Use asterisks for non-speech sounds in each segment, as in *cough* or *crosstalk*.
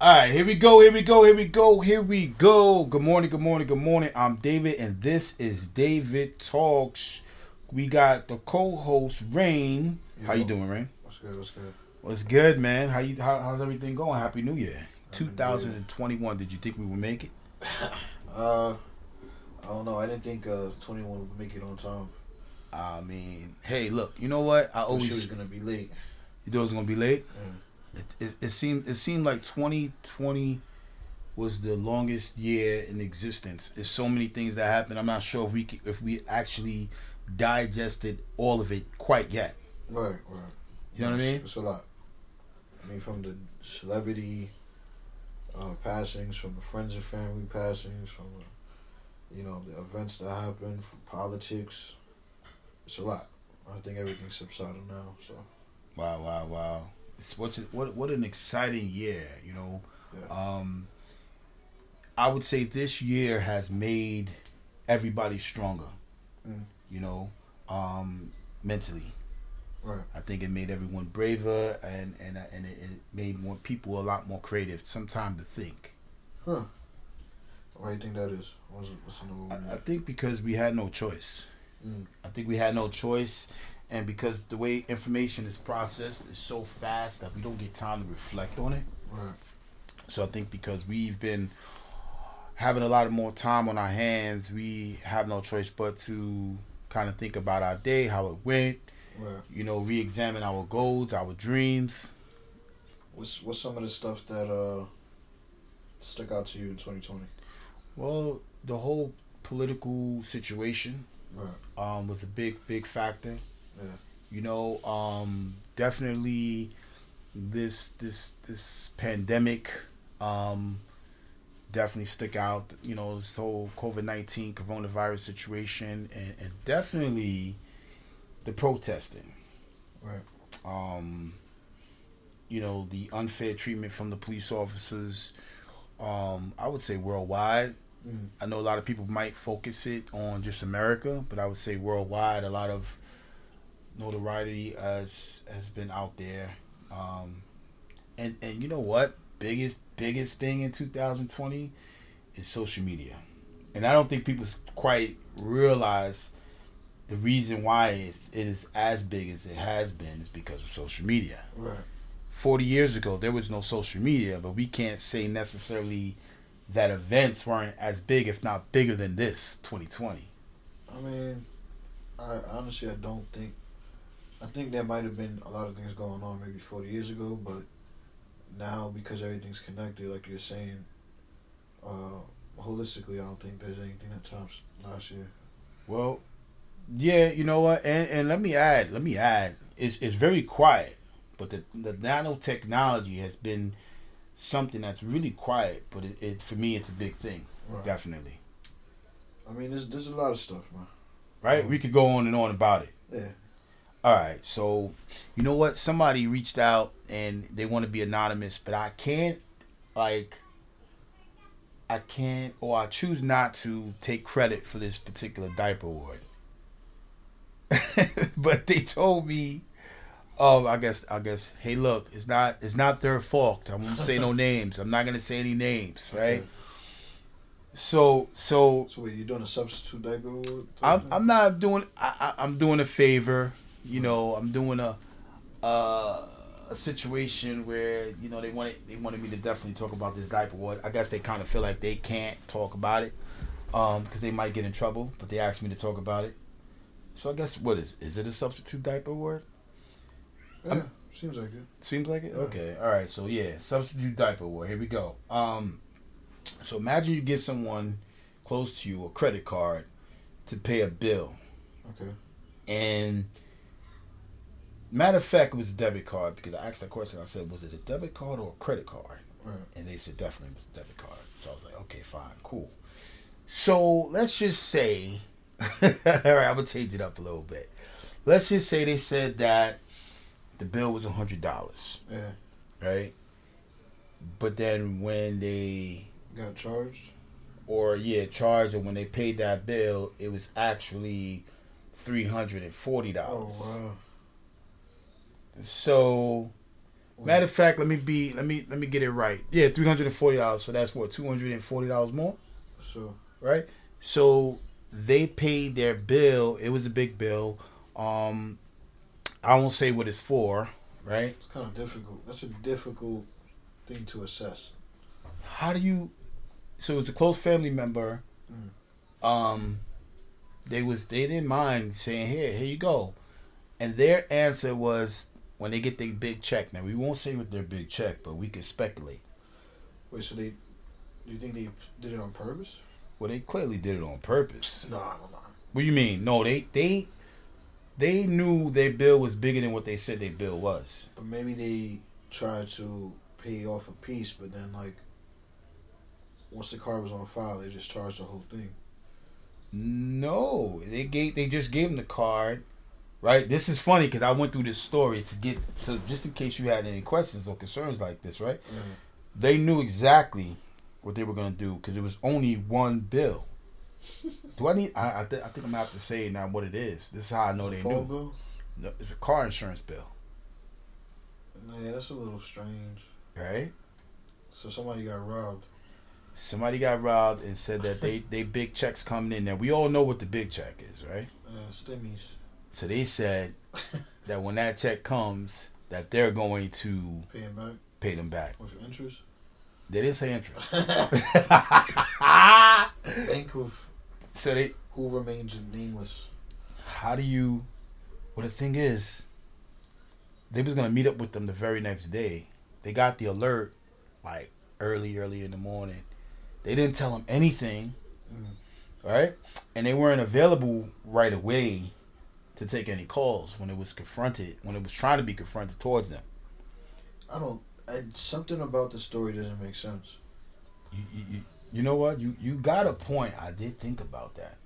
All right, here we go, here we go, here we go, here we go. Good morning, good morning, good morning. I'm David, and this is David Talks. We got the co-host Rain. How you doing, Rain? What's good? What's good? What's good, man? How you? How, how's everything going? Happy New Year, 2021. Did you think we would make it? *laughs* Uh, I don't know. I didn't think uh 21 would make it on time. I mean, hey, look, you know what? I always was gonna be late. you thought it was gonna be late. Yeah. It, it, it seemed it seemed like 2020 was the longest year in existence. There's so many things that happened. I'm not sure if we if we actually digested all of it quite yet. Right, right. You know what I mean? It's, it's a lot. I mean, from the celebrity uh, passings, from the friends and family passings, from the, you know the events that happened, from politics. It's a lot. I think everything's subsided now. So Wow, wow, wow! It's what's what what an exciting year, you know. Yeah. Um, I would say this year has made everybody stronger. Mm. You know, um, mentally. right. I think it made everyone braver, and and and it, it made more people a lot more creative. Some time to think. Huh. Why do you think that is? What's, what's the? I, I think because we had no choice. Mm. I think we had no choice, and because the way information is processed is so fast that we don't get time to reflect on it. Right. So I think because we've been having a lot of more time on our hands, we have no choice but to kind of think about our day, how it went, Right. you know, re-examine our goals, our dreams. What's what's some of the stuff that uh stuck out to you in twenty twenty? Well, the whole political situation Right. um, was a big, big factor. Yeah. You know, um, definitely this this this pandemic um, definitely stick out. You know, this whole COVID nineteen coronavirus situation, and, and definitely the protesting. Right. Um, you know, the unfair treatment from the police officers. Um, I would say worldwide. Mm. I know a lot of people might focus it on just America, but I would say worldwide, a lot of notoriety has has been out there. Um, and and you know what? Biggest biggest thing in 2020 is social media, and I don't think people quite realize the reason why it's, it is as big as it has been is because of social media. Right. 40 years ago there was no social media but we can't say necessarily that events weren't as big if not bigger than this 2020 I mean, I honestly I don't think. I think there might have been a lot of things going on maybe forty years ago, but now because everything's connected, like you're saying, uh, holistically, I don't think there's anything that tops last year. well yeah you know what and and let me add let me add it's, it's very quiet but the, the nanotechnology has been something that's really quiet but it, it for me it's a big thing Right. definitely I mean, there's there's a lot of stuff, man. right we could go on and on about it Yeah. All right, so you know what? Somebody reached out and they want to be anonymous, but I can't, like, I can't, or I choose not to take credit for this particular diaper award. *laughs* but they told me, oh, I guess, I guess, hey, look, it's not, it's not their fault. I won't say no *laughs* names. I'm not gonna say any names, right? Okay. So, so So wait, you doing a substitute diaper award? I'm, I'm not doing I, I, I'm doing a favor you know I'm doing a uh, a situation where you know they wanted they wanted me to definitely talk about this diaper award I guess they kind of feel like they can't talk about it um because they might get in trouble but they asked me to talk about it so I guess what is is it a substitute diaper award Yeah, seems like it. Seems like it. Yeah. Okay. All right. So yeah, substitute diaper war. Here we go. Um, so imagine you give someone close to you a credit card to pay a bill, Okay. and matter of fact, it was a debit card because I asked that question. I said, "Was it a debit card or a credit card?" Right. And they said definitely it was a debit card. So I was like, "Okay, fine, cool." So let's just say, *laughs* all right, I'm gonna change it up a little bit. Let's just say they said that the bill was a hundred dollars, Yeah. right? But then when they Got charged. or yeah charged or when they paid that bill, it was actually three hundred and forty dollars. Oh, wow. So Matter of fact, let me be let me let me get it right. Yeah, three hundred and forty dollars. So that's what two hundred and forty dollars more, So right? So they paid their bill. It was a big bill. Um, I won't say what it's for, right? it's kind of difficult. That's a difficult thing to assess. How do you? So it was a close family member. Mm. Um, they was they didn't mind saying here here you go, and their answer was when they get their big check. Now we won't say what their big check, but we can speculate. Wait, so they, you think they did it on purpose? Well, they clearly did it on purpose. No, no, no. What do you mean? No, they they they knew their bill was bigger than what they said their bill was. But maybe they tried to pay off a piece, but then like once the car was on file, they just charged the whole thing. No, they gave they just gave them the card, right? This is funny because I went through this story to get so just in case you had any questions or concerns like this, right? They knew exactly what they were gonna do because it was only one bill. *laughs* do I need? I I, th- I think I'm gonna have to say now what it is. This is how I know It's they knew. bill? No, It's a car insurance bill, Yeah, that's a little strange. right? So somebody got robbed. Somebody got robbed and said that they *laughs* they big checks coming in. Now we all know what the big check is, right? Uh, stimmies. So they said that when that check comes, that they're going to Paying back pay them back. with interest. They didn't say interest. *laughs* Bank of so they, who remains nameless. how do you? Well, the thing is, they was gonna meet up with them the very next day. They got the alert like early, early in the morning. They didn't tell them anything, Mm. right? And they weren't available right away to take any calls when it was confronted, when it was trying to be confronted towards them. I don't. I, something about the story doesn't make sense. You, you, you, you know what? You you got a point. I did think about that,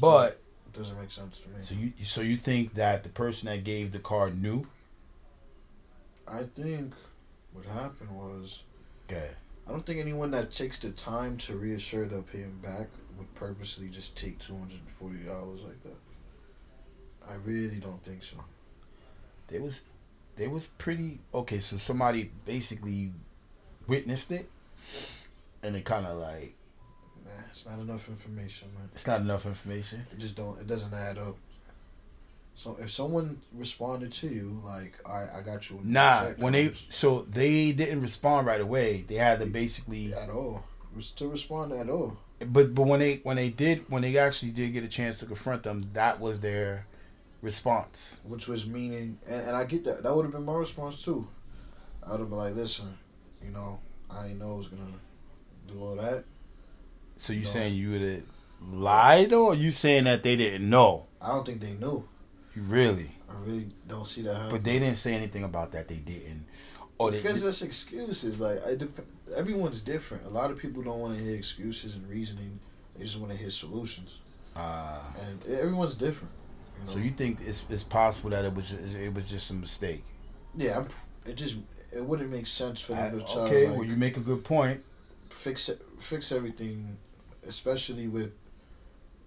but doesn't, it doesn't make sense to me. so you so you think that the person that gave the card knew? I think what happened was Okay. I don't think anyone that takes the time to reassure they'll pay him back would purposely just take two hundred and forty dollars like that. I really don't think so. They was they was pretty okay. So somebody basically witnessed it, and it kind of like Nah, it's not enough information, man. it's not enough information. It just don't. It doesn't add up. So if someone responded to you like, "All right, I got you," Nah, when they so they didn't respond right away. They had to basically, at all to respond at all. but but when they when they did when they actually did get a chance to confront them, that was their response. which was meaning, and, and I get that. That would have been my response too. I would have been like, "Listen, you know, I didn't know I was gonna do all that. So you No. saying you would have lied, or you saying that they didn't know? I don't think they knew. You really? I really don't see that happening. But they didn't say anything about that. They didn't. Or they. because that's excuses. Like dep- everyone's different. A lot of people don't want to hear excuses and reasoning. They just want to hear solutions. uh, And everyone's different. You know? so you think it's it's possible that it was it was just a mistake? yeah, I'm, it just it wouldn't make sense for them I- to try okay, like, well you make a good point. fix it, fix everything, especially with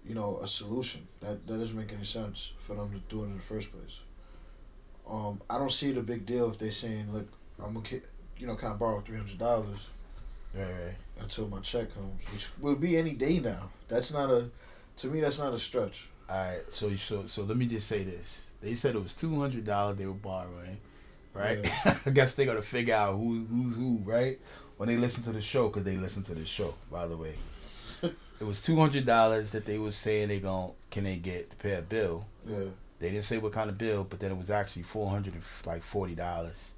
you know a solution that that doesn't make any sense for them to do it in the first place. Um, I don't see it a big deal if they're saying, "Look, I'm gonna, you know, kind of borrow three hundred dollars Right, right. until my check comes," which will be any day now. That's not a, to me, that's not a stretch. All right. So so so let me just say this. They said it was two hundred dollars they were borrowing, right? *laughs* I guess they got to figure out who who's who, right? When they listen to the show, because they listen to the show, by the way. *laughs* it was two hundred dollars that they was saying they gon' can they get to pay a bill. Yeah, They didn't say what kind of bill, but then it was actually four hundred and like forty dollars.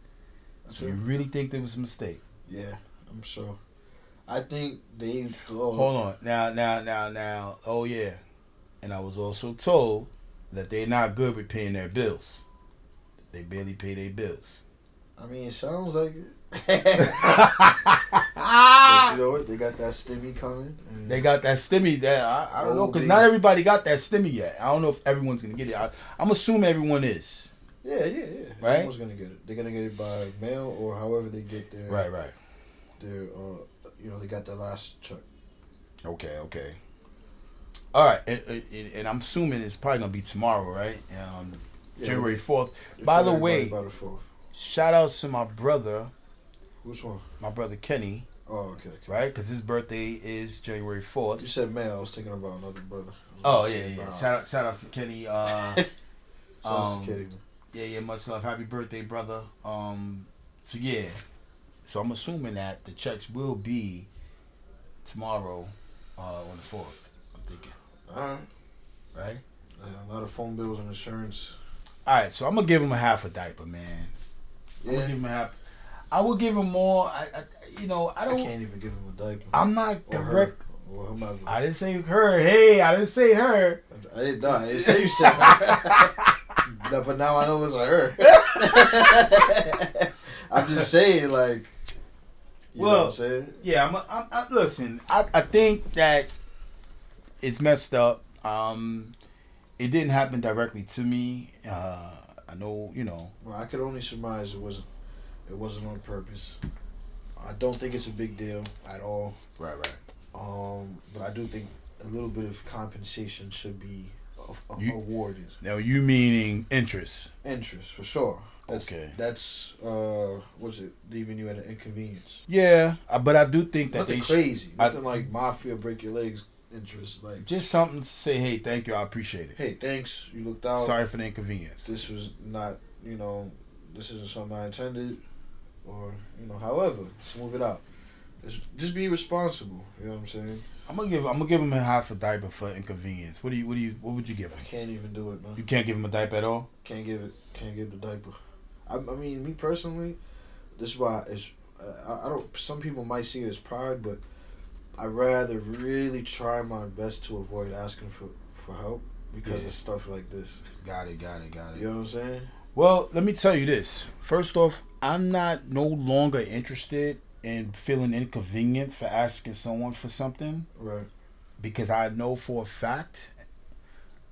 So you really think there was a mistake? yeah, I'm sure. I think they. Oh, Hold on. Now, now, now, now. Oh yeah. And I was also told that they're not good with paying their bills. They barely pay their bills. I mean, it sounds like it. *laughs* but you know what? They got that stimmy coming. They got that stimmy there. I, I don't know because not everybody got that stimmy yet. I don't know if everyone's gonna get it. I, I'm assuming everyone is. Yeah, yeah, yeah. Right? Everyone's gonna get it. They're gonna get it by mail or however they get their Right, right. their uh you know they got their last check. Okay, okay. All right, and, and, and I'm assuming it's probably gonna be tomorrow, right? Um, Yeah, January fourth. By the way, by the shout outs to my brother, Which one? my brother Kenny, Oh, okay. okay. right? Because his birthday is January fourth. You said man. I was thinking about another brother. Oh yeah, yeah. nah. Shout out, shout outs to Kenny. Uh, *laughs* Shout out um, to Kitty. yeah, yeah. Much love. Happy birthday, brother. Um, so yeah, so I'm assuming that the checks will be tomorrow, uh, on the fourth. I'm thinking, All right. right? Yeah, a lot of phone bills and insurance. All right, so I'm gonna give him a half a diaper, man. I'm gonna Yeah. give him a half. I would give him more. I, I you know, I I don't. can't even give him a diaper. I'm not or direct. whomever. I didn't say her. Hey, I didn't say her. I didn't know. I didn't say you said her. *laughs* No, but now I know it's a her. *laughs* I'm just saying, like, you know Well, what I'm saying? Yeah, I'm. I'm, I, listen, I, I think that it's messed up. Um, it didn't happen directly to me. Uh, I know, you know. Well, I could only surmise it wasn't. It wasn't on purpose. I don't think it's a big deal at all. Right, right. Um, but I do think a little bit of compensation should be a- a- You- awarded. Now you meaning interest? Interest for sure. That's, Okay. That's uh, what's it? Leaving you at an inconvenience. Yeah, but I do think that Nothing they sh- crazy. I- Nothing like mafia break your legs interest. Like, just something to say. Hey, thank you. I appreciate it. hey, thanks. You looked out. Sorry for the inconvenience. This was not. You know, this isn't something I intended. Or you know, however, smooth it out. Just, just be responsible. You know what I'm saying? I'm gonna give. I'm gonna give him a half a diaper for inconvenience. What do you? What do you? What would you give him? I can't even do it, man. You can't give him a diaper at all. Can't give it. Can't give the diaper. I, I mean, me personally, this is why it's. Uh, I, I don't. Some people might see it as pride, but I rather really try my best to avoid asking for for help because Yeah. of stuff like this. Got it. Got it. Got it. You know what I'm saying? Well, let me tell you this. First off, I'm not no longer interested in feeling inconvenienced for asking someone for something Right. because I know for a fact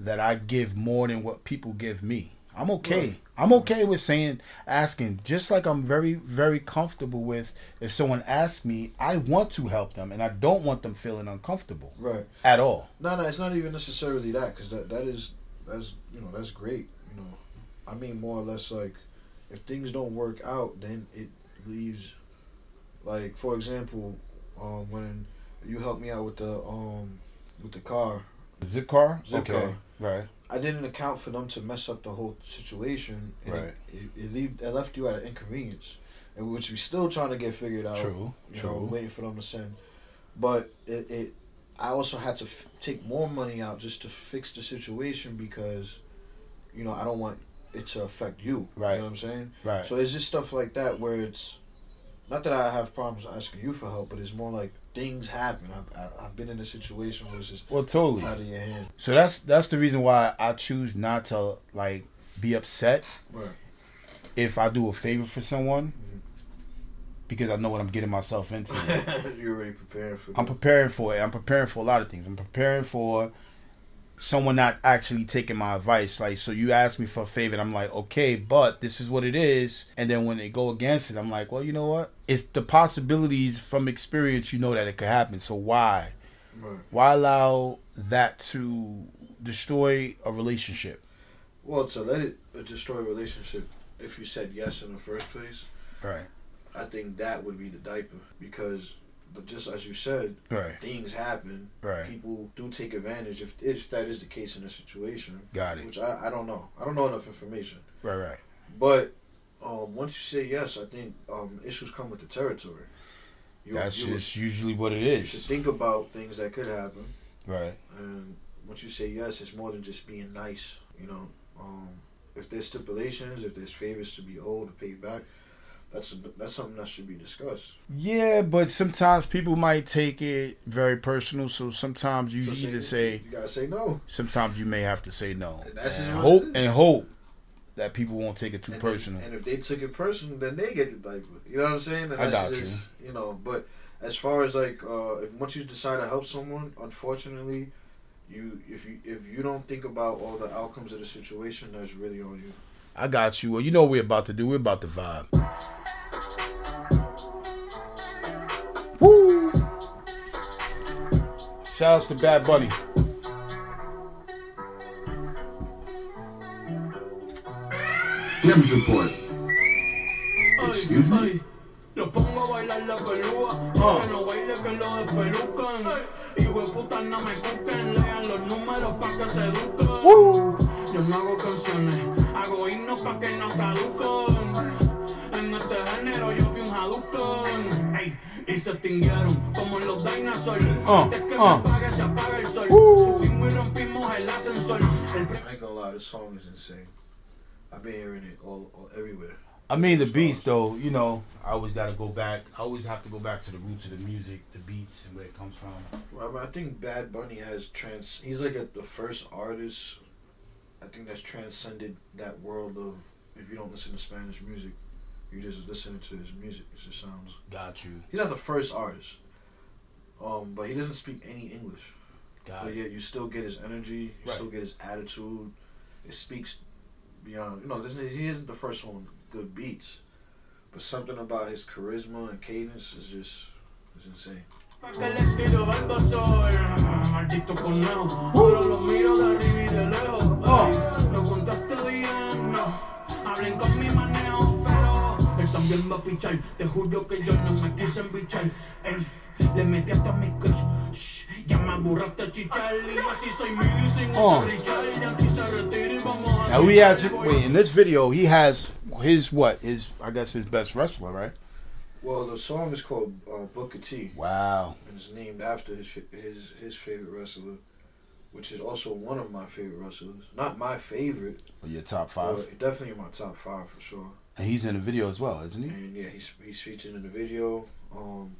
that I give more than what people give me. I'm okay. Right. I'm okay with saying asking just like I'm very very comfortable with if someone asks me, I want to help them and I don't want them feeling uncomfortable Right. at all. No, no, it's not even necessarily that because that that is that's you know that's great. You know, I mean more or less like if things don't work out, then it leaves. Like for example, um, when you helped me out with the um with the car, Zipcar? Zip car. Right. I didn't account for them to mess up the whole situation. And Right. It, it, it, leave, it left you at an inconvenience, and which we still trying to get figured out. True. You know, True. waiting for them to send. But it, it I also had to f- take more money out just to fix the situation because, you know, I don't want it to affect you. Right. You know what I'm saying? Right. So it's just stuff like that where it's, not that I have problems asking you for help, but it's more like things happen. I've, I- I've been in a situation where it's just well, totally. out of your hand. So that's that's the reason why I choose not to like be upset Right. if I do a favor for someone Mhm. because I know what I'm getting myself into. *laughs* You're already prepared for. I'm preparing for it. I'm preparing for a lot of things. I'm preparing for someone not actually taking my advice. Like, so you ask me for a favor, and I'm like, okay, but this is what it is. And then when they go against it, I'm like, well, you know what? It's the possibilities from experience. You know that it could happen. So why? Right. Why allow that to destroy a relationship? Well, to let it destroy a relationship, if you said yes in the first place, Right. I think that would be the diaper because, but just as you said, Right. things happen. Right. People do take advantage if if that is the case in a situation. Got it. Which I, I don't know. I don't know enough information. Right. Right. But um, once you say yes, I think um, issues come with the territory. You, That's you, just usually what it is. you should think about things that could happen. Right. And once you say yes, it's more than just being nice. You know, um, if there's stipulations, if there's favors to be owed to pay back, that's a, that's something that should be discussed. Yeah, but sometimes people might take it very personal. So sometimes you So either say, you gotta say no. sometimes you may have to say no, And that's just and hope and hope that people won't take it too And then- personal. and if they took it personal, then they get the diaper. You know what I'm saying? And I got just, you. know, but as far as like, uh, if once you decide to help someone, unfortunately, you if you if you don't think about all the outcomes of the situation, that's really on you. I got you. Well, you know what we're about to do. We're about to vibe. Woo! Shouts to Bad Bunny. Image report. Excuse me? Pongo a bailar la pelúa, Oh. que no baile que lo despelucan. Hijo de puta no me cuquen, lean los números pa' que se eduquen. Yo no hago canciones, hago himnos pa' que no caduquen. En este género yo fui un Hadouken. Ey, y se extinguieron como los dinosaurs. Oh, Antes que oh. me apague, se apaga el sol. Subimos y rompimos el ascensor. El I ain't gonna lie, this song is insane. I've been hearing it all, all everywhere. I mean the beats though, you know, I always gotta go back. I always have to go back to the roots of the music, the beats and where it comes from. Well, I think Bad Bunny has trans. He's like a, the first artist. I think that's transcended that world of if you don't listen to Spanish music, you just listening to his music. It just sounds. Got you. He's not the first artist. Um, but he doesn't speak any English. Got But yet you still get his energy. You Right. still get his attitude. It speaks beyond. You know, this, he isn't the first one good beats, but something about his charisma and cadence is just is insane. Pa' que le tiro al sol, maldito conejo. Ahora lo miro de arriba y de lejos. Ey, no contaste bien, no. Hablen con mi manejo, oh, pero él también va a pichar. Te juro que yo no me quise embichar. Ey, le metí hasta mi cush. Shh, Ya me aburraste chichar y yo así soy mil y sin Oh. Now he has wait in this video he has his what his I guess his best wrestler right? Well, the song is called uh, Booker T. Wow. and it's named after his his his favorite wrestler, which is also one of my favorite wrestlers. Not my favorite, But Your top five, definitely in my top five for sure. and he's in the video as well, isn't he? And yeah, he's he's featured in the video. Um,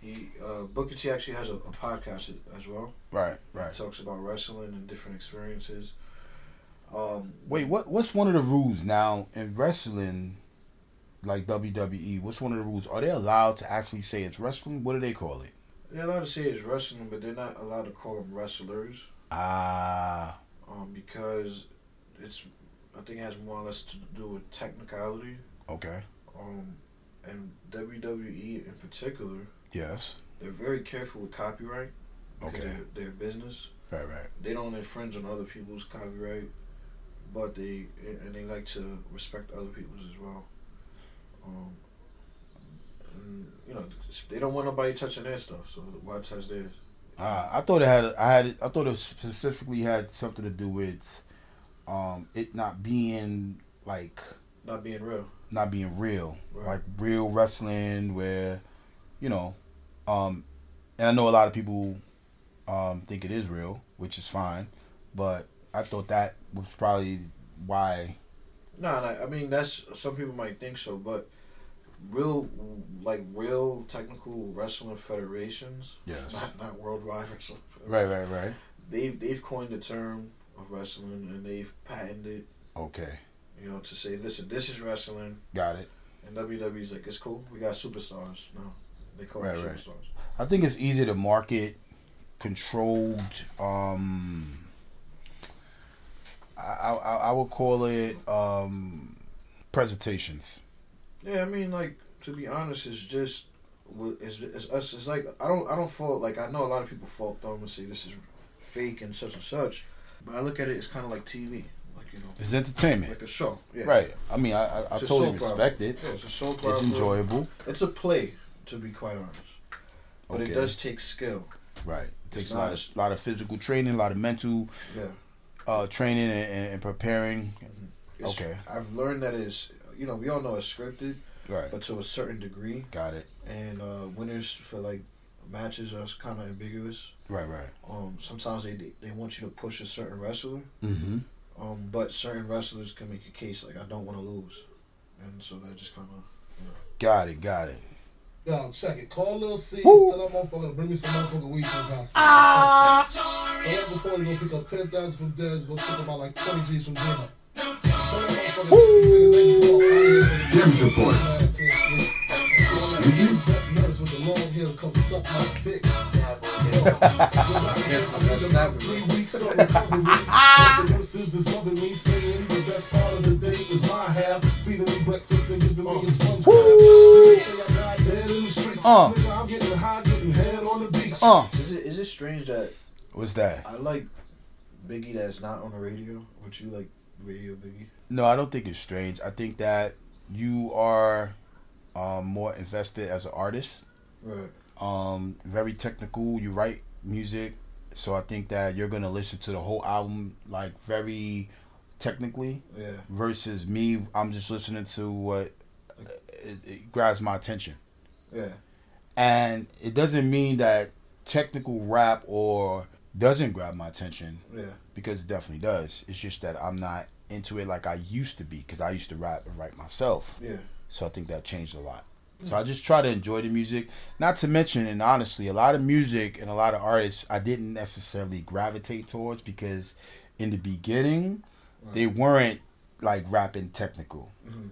he uh, Booker T actually has a, a podcast as well. Right, right. He talks about wrestling and different experiences. Um, Wait, what? What's one of the rules now in wrestling, like WWE? What's one of the rules? Are they allowed to actually say it's wrestling? What do they call it? they're allowed to say it's wrestling, but they're not allowed to call them wrestlers. Ah, Um, because it's I think it has more or less to do with technicality. okay. um, and WWE in particular, Yes. they're very careful with copyright. Okay. They're business. Right, right. They don't infringe on other people's copyright, but they and they like to respect other people's as well. Um, and, you know, they don't want nobody touching their stuff, so why touch theirs? Ah, I thought it had. I had. I thought it specifically had something to do with, um, it not being like Not being real. not being real, Right. like real wrestling, where, you know, um, and I know a lot of people, um, think it is real, which is fine, but I thought that was probably why. No, no, I mean that's some people might think so, but real, like real technical wrestling federations, Yes. not not worldwide wrestling. Right, right, right. they've they've coined the term of wrestling and they've patented Okay, you know to say listen this is wrestling got it. and WWE's like it's cool we got superstars no they call Right, them right. superstars I think it's easy to market controlled. Um, I, I I would call it um, presentations. yeah I mean like to be honest it's just it's, it's us it's like I don't I don't fault like I know a lot of people fault them and say this is fake and such and such but I look at it as kind of like TV like you know It's entertainment, like a show yeah right? I mean, I I, I totally respect it. yeah, it's a soap It's enjoyable, it's a play to be quite honest but Okay. it does take skill right? It takes It's a lot of lot of physical training, a lot of mental yeah uh, training, and, and, preparing. It's- Okay. I've learned that it's you know we all know it's scripted, Right, but to a certain degree, got it. and uh, winners for like matches are kind of ambiguous. Right, right. Um, sometimes they they want you to push a certain wrestler, Mm-hmm. um, but certain wrestlers can make a case like I don't want to lose, and so that just kind of Got it, got it. Yo, check it. Call Lil C. Woo. Tell that motherfucker to bring me some motherfucking weed from the house. Ah! right before he go pick up 10,000 from Dez, go check about like 20 G's from Gina. Tell that motherfucker to make you walk out of here for the Dems report. Excuse me? Nurse with the long hair come suck my dick. *laughs* Three weeks of recovery. *laughs* Nurses is loving me, saying the best part of the day is my half. Feeding me breakfast and giving me a sponge beach. Uh, is it is it strange that what's that? I like Biggie that's not on the radio, but you like radio Biggie? No, I don't think it's strange. I think that you are um, more invested as an artist. Right. Um, very technical. You write music, so I think that you're gonna listen to the whole album like very technically. Yeah. Versus me, I'm just listening to what it, it grabs my attention. Yeah. And it doesn't mean that technical rap or doesn't grab my attention Yeah. because it definitely does. It's just that I'm not into it like I used to be because I used to rap and write myself. Yeah. So I think that changed a lot. So I just try to enjoy the music. Not to mention, and honestly, a lot of music and a lot of artists I didn't necessarily gravitate towards because in the beginning they weren't like rapping technical. Mhm.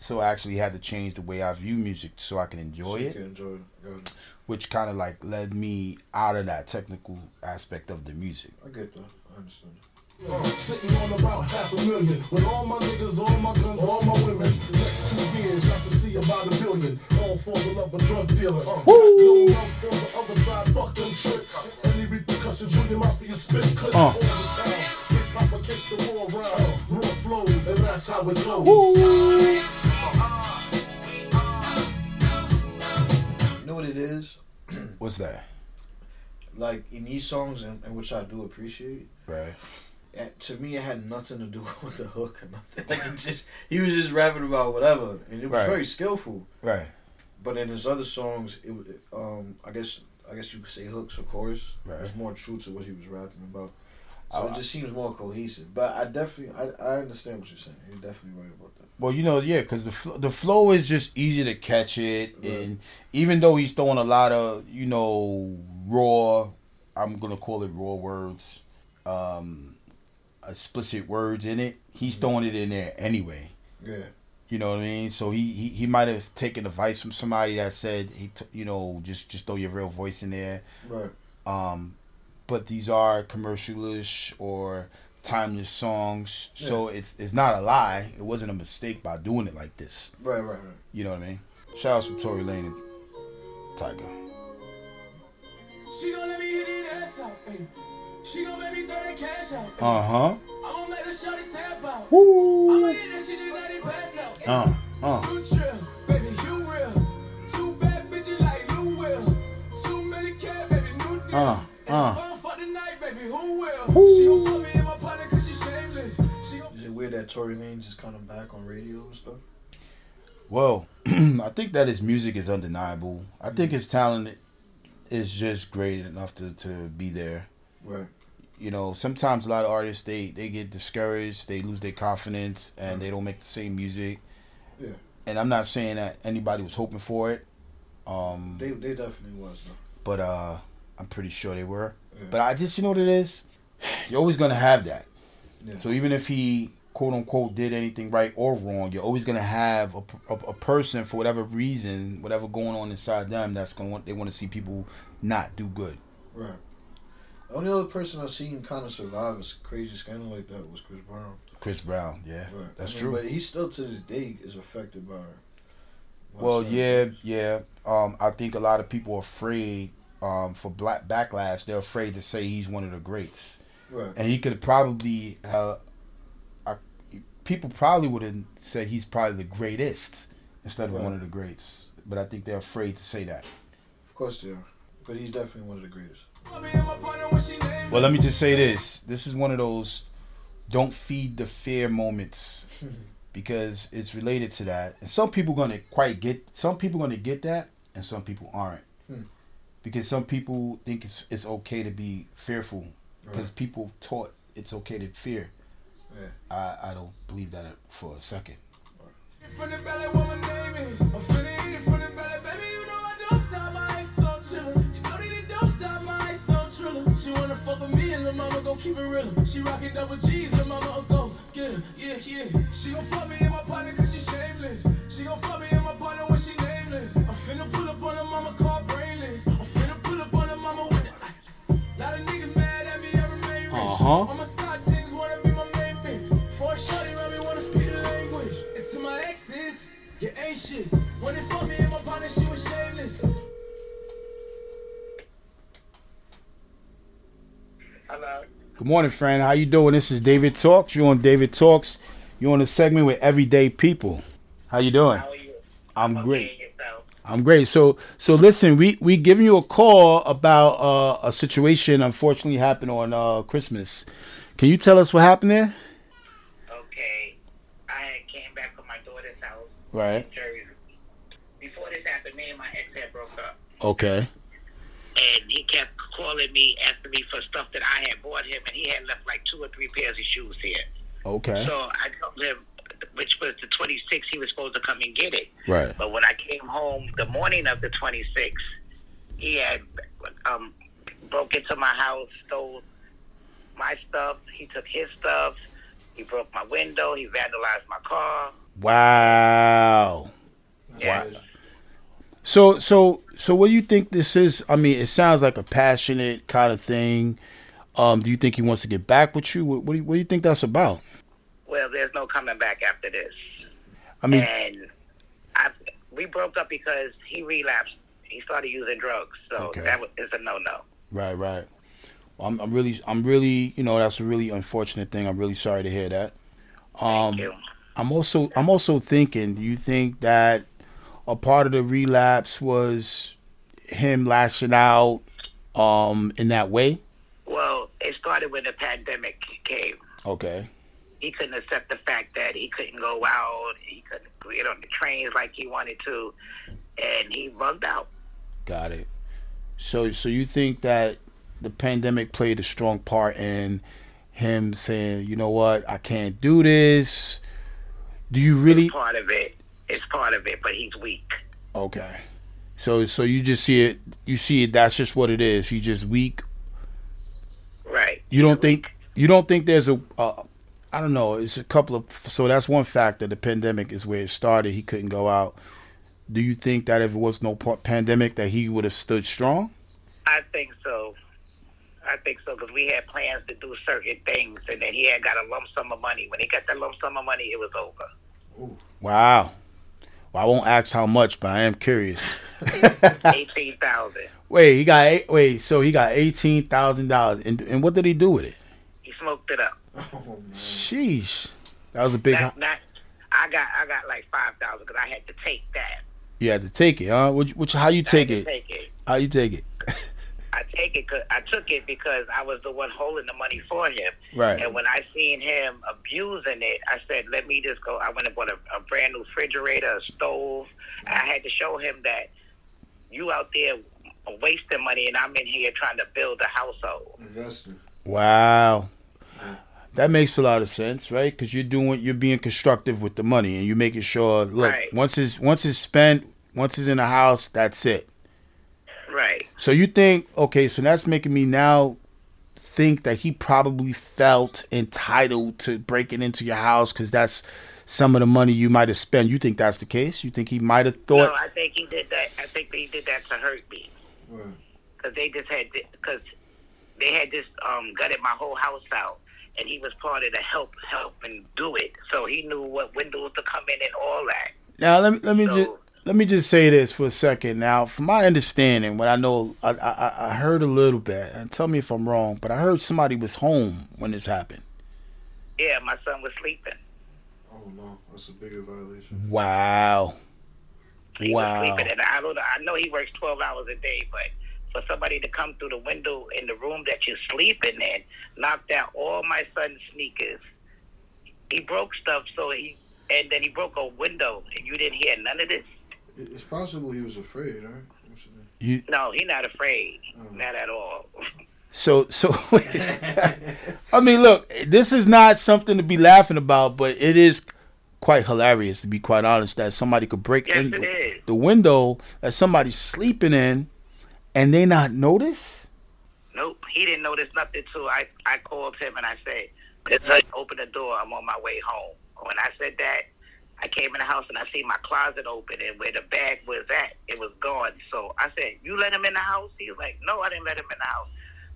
So I actually had to change the way I view music so I can enjoy so you it Can enjoy it. Which kind of like led me out of that technical aspect of the music. I get that. I understand. Uh, sitting on about half a million. With all my niggas, all my guns, all my women. Next two years, just to see about a billion. All for the love of drug dealer. Uh, no love for the other side, fuck them tricks. Any repercussions, Junior Mafia spit clips Uh. all the time. Hip hop kick the war around. Raw flows, and that's how it goes. You know what it is? What's that? Like in these songs, and, and which I do appreciate. Right. to me, it had nothing to do *laughs* with the hook or nothing. Like it just, he was just rapping about whatever, and it was Right. very skillful. Right. But in his other songs, it, um, I guess, I guess you could say hooks or chorus. Right. It's more true to what he was rapping about. So I- it just seems more cohesive. But I definitely, I, I understand what you're saying. You're definitely right about that. Well, you know, yeah, because the fl- the flow is just easy to catch it, Right. and even though he's throwing a lot of you know raw, I'm gonna call it raw words, um, explicit words in it. He's throwing it in there anyway. Yeah. You know what I mean? So he he, he might have taken advice from somebody that said he t- you know just just throw your real voice in there. Right. um, but these are commercialish or timeless songs, so it's it's not a lie. It wasn't a mistake by doing it like this. Right. Right. Right. You know what I mean? Shout out to Tory Lanez and Tyga. She gon' let me hit it ass out, ayy. She gon' make me throw that cash out. ayy. Uh huh. I'ma make the shorty tap out. I'ma hit that shit and let it pass out. Uh uh. Too trill, baby, you real. Two bad bitches like Lou Will. Too many cat, baby, new deal. Uh, And uh. if I don't fuck tonight, baby, who will? Woo. She gon' fuck me in weird that Tory Lanez just kind of back on radio and stuff? Well, *clears throat* I think that his music is undeniable. I think his talent is just great enough to, to be there. Right. you know, sometimes a lot of artists they they get discouraged, they lose their confidence, and they don't make the same music. Yeah. And I'm not saying that anybody was hoping for it, um, They they definitely was though. but uh, I'm pretty sure they were. Yeah. But I just, you know what it is, *sighs* you're always gonna have that. Yeah. So even if he quote unquote did anything right or wrong, you're always gonna have a, a, a person for whatever reason, whatever going on inside them, that's gonna want they want to see people not do good. Right. The only other person I've seen kind of survive a crazy scandal like that was Chris Brown. Chris Brown, yeah, Right. that's I mean, true. But he still to this day is affected by. by Well, yeah, things. yeah. Um, I think a lot of people are afraid um, for black backlash. They're afraid to say he's one of the greats, Right. and he could probably. Uh, uh, people probably would have said he's probably the greatest instead of Right. one of the greats. But I think they're afraid to say that. Of course they are. But he's definitely one of the greatest. fuck me in my partner when she nameless. Well, let me just say this: this is one of those don't feed the fear moments *laughs* because it's related to that. And some people gonna quite get some people gonna get that, and some people aren't. Hmm. Because some people think it's it's okay to be fearful because Right. people taught it's okay to fear. Yeah. I I don't believe that for a second. From the belly, what my name is. I'm finna eat it from the belly, baby. You know I don't stop my ice on chillin'. You know that it don't stop my ice on trillin'. She wanna fuck with me and the mama gon' keep it real. She rockin' double G's, the mama will go get her, yeah, yeah. She gon' fuck me in my partner cause she shameless. She gon' fuck me in my partner when she nameless. I'm finna pull up on the mama car brainless. I'm finna pull up on the mama with it. Lot of niggas mad at me, I remain rich. Uh-huh. Shit. When they fuck me in my partner, she was shameless. Hello. Good morning, friend. How you doing? This is David Talks. You on David Talks? You on the segment with everyday people. How you doing? How are you? I'm Okay, great. yourself. I'm great. So so listen, we we giving you a call about uh, a situation unfortunately happened on uh, Christmas. Can you tell us what happened there? Okay. I had came back from my daughter's house Right. Before this happened, me and my ex had broke up. Okay. And he kept calling me, asking me for stuff that I had bought him, and he had left like two or three pairs of shoes here. Okay. So I told him, which was the 26th, he was supposed to come and get it. Right. But when I came home the morning of the 26th, he had um, broke into my house, stole my stuff. He took his stuff. He broke my window. He vandalized my car. Wow. Yeah. So so so what do you think this is? I mean, it sounds like a passionate kind of thing. Um, do you think he wants to get back with you? What, what, do, you, what do you think that's about? Well, there's no coming back after this. I mean, and I, we broke up because he relapsed. He started using drugs, so Okay. that was, is a no-no. right, right. Well, I'm, I'm really, I'm really, you know, that's a really unfortunate thing. I'm really sorry to hear that. Um, Thank you. I'm also, I'm also thinking. Do you think that a part of the relapse was him lashing out, um, in that way? Well, it started when the pandemic came. Okay. he couldn't accept the fact that he couldn't go out, he couldn't get on the trains like he wanted to, and he bugged out. Got it. So, so you think that the pandemic played a strong part in him saying, you know what, I can't do this. Do you really? Part of it is part of it, but he's weak. Okay. So, so you just see it. You see it. That's just what it is. He's just weak. Right. You don't think? You don't think there's a? Uh, I don't know. It's a couple of. So that's one factor. The pandemic is where it started. He couldn't go out. Do you think that if it was no pandemic, that he would have stood strong? I think so. I think so because we had plans to do certain things, and then he had got a lump sum of money. When he got that lump sum of money, it was over. Wow. Well, I won't ask how much, but I am curious. *laughs* Eighteen thousand. Wait, he got eight, wait. So he got eighteen thousand dollars, and and what did he do with it? He smoked it up. Oh. Sheesh, that was a big. Not, not, I got I got like five thousand because I had to take that. You had to take it, huh? Which, which how you take it? Take it. How you take it? *laughs* I take it. 'cause- I took it because I was the one holding the money for him. Right. And when I seen him abusing it, I said, "Let me just go." I went and bought a, a brand new refrigerator, a stove. I had to show him that you out there wasting money, and I'm in here trying to build a household. Investing. Wow. That makes a lot of sense, right? Because you're doing, you're being constructive with the money, and you're making sure. Look, Right. once it's once it's spent, once it's in the house, that's it. Right. So you think, okay, so that's making me now think that he probably felt entitled to breaking into your house because that's some of the money you might have spent. You think that's the case? You think he might have thought? no, I think he did that. I think he did that to hurt me Right. because they just had because they had just um, gutted my whole house out. And he was part of the help, help and do it. So he knew what windows to come in and all that. Now let me let me So- just let me just say this for a second. Now, from my understanding, what I know, I, I I heard a little bit, and tell me if I'm wrong, but I heard somebody was home when this happened. Yeah, my son was sleeping. Oh no, that's a bigger violation. Wow. He Wow. was sleeping, and I don't know. I know he works twelve hours a day, but for somebody to come through the window in the room that you're sleeping in, knocked out all my son's sneakers. He broke stuff, so he and then he broke a window, and you didn't hear none of this. It- It's possible he was afraid, right? What's the name? You No, he's not afraid, Oh. not at all. so so. *laughs* *laughs* I mean, look, this is not something to be laughing about, but it is quite hilarious to be quite honest that somebody could break Yes, in it is. the window that somebody's sleeping in, and they not notice. Nope, he didn't notice nothing. Too. I I called him and I said, "Let's open the door. I'm on my way home." When I said that, I came in the house and I see my closet open and where the bag was at, it was gone. So I said, "You let him in the house?" He was like, "No, I didn't let him in the house."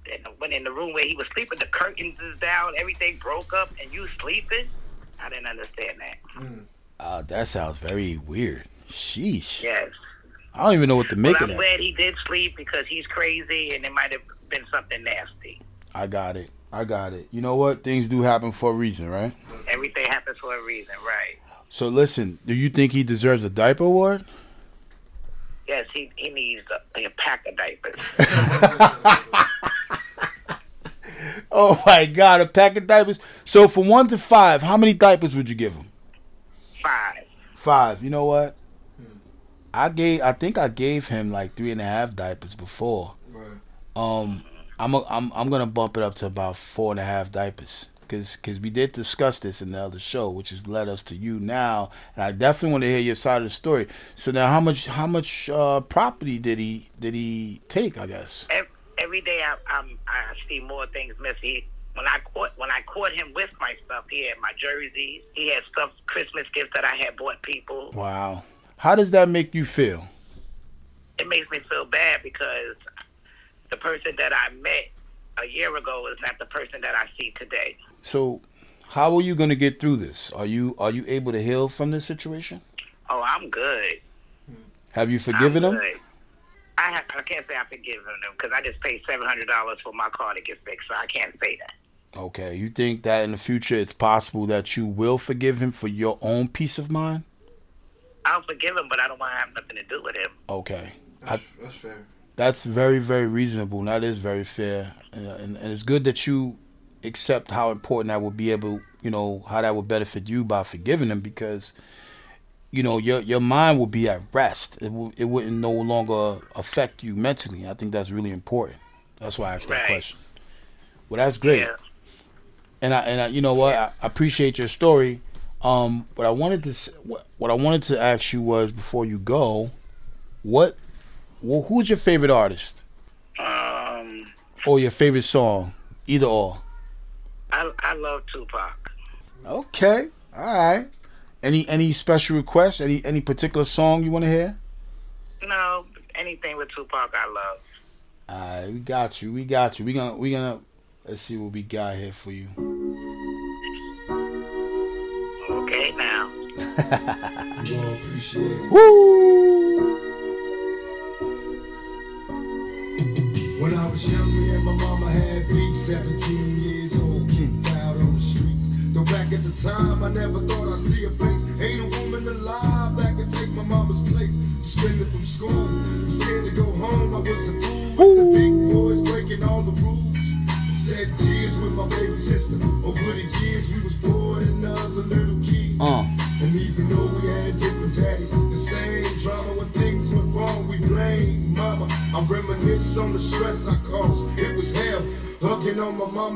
Then I went in the room where he was sleeping. The curtains is down, everything broke up, and you sleeping. I didn't understand that. Uh, that sounds very weird. Sheesh. Yes. I don't even know what to make Well, of I'm glad he did sleep because he's crazy, and it might have been something nasty. I got it. I got it. You know what? Things do happen for a reason, right? Everything happens for a reason, right? So listen, do you think he deserves a diaper award? Yes, he, he needs a, a pack of diapers. *laughs* Oh my God, a pack of diapers. So from one to five, how many diapers would you give him? Five. Five. You know what? I gave. I think I gave him like three and a half diapers before. Right. Um, I'm a, I'm I'm gonna bump it up to about four and a half diapers. Cause, Cause we did discuss this in the other show, which has led us to you now, and I definitely want to hear your side of the story. So now, how much how much uh, property did he did he take? I guess. Every, every day I, I'm, I see more things missing. When I caught when I caught him with my stuff, he had my jerseys. He had stuff Christmas gifts that I had bought people. Wow. How does that make you feel? It makes me feel bad because the person that I met a year ago is not the person that I see today. So, how are you gonna get through this? Are you are you able to heal from this situation? Oh, I'm good. Have you forgiven I'm him? I, have, I can't say I've forgiven him because I just paid seven hundred dollars for my car to get fixed, so I can't say that. Okay. You think that in the future it's possible that you will forgive him for your own peace of mind? I'll forgive him, but I don't want to have nothing to do with him. Okay. That's, that's fair. That's very, very reasonable. and That is very fair, and, and, and it's good that you accept how important that will be able, you know, how that will benefit you by forgiving them because, you know, your your mind will be at rest. It will, it wouldn't no longer affect you mentally. I think that's really important. That's why I asked that question. Well, that's great. Yeah. and I and I, you know what? I appreciate your story. Um, what I wanted to what, what I wanted to ask you was before you go, what, well, who's your favorite artist Um, or your favorite song, either or? I I love Tupac. Okay, all right. Any any special requests? Any any particular song you want to hear? No, anything with Tupac, I love. All right, we got you. We got you. We gonna we gonna let's see what we got here for you. Okay, now. Appreciate. *laughs* Woo!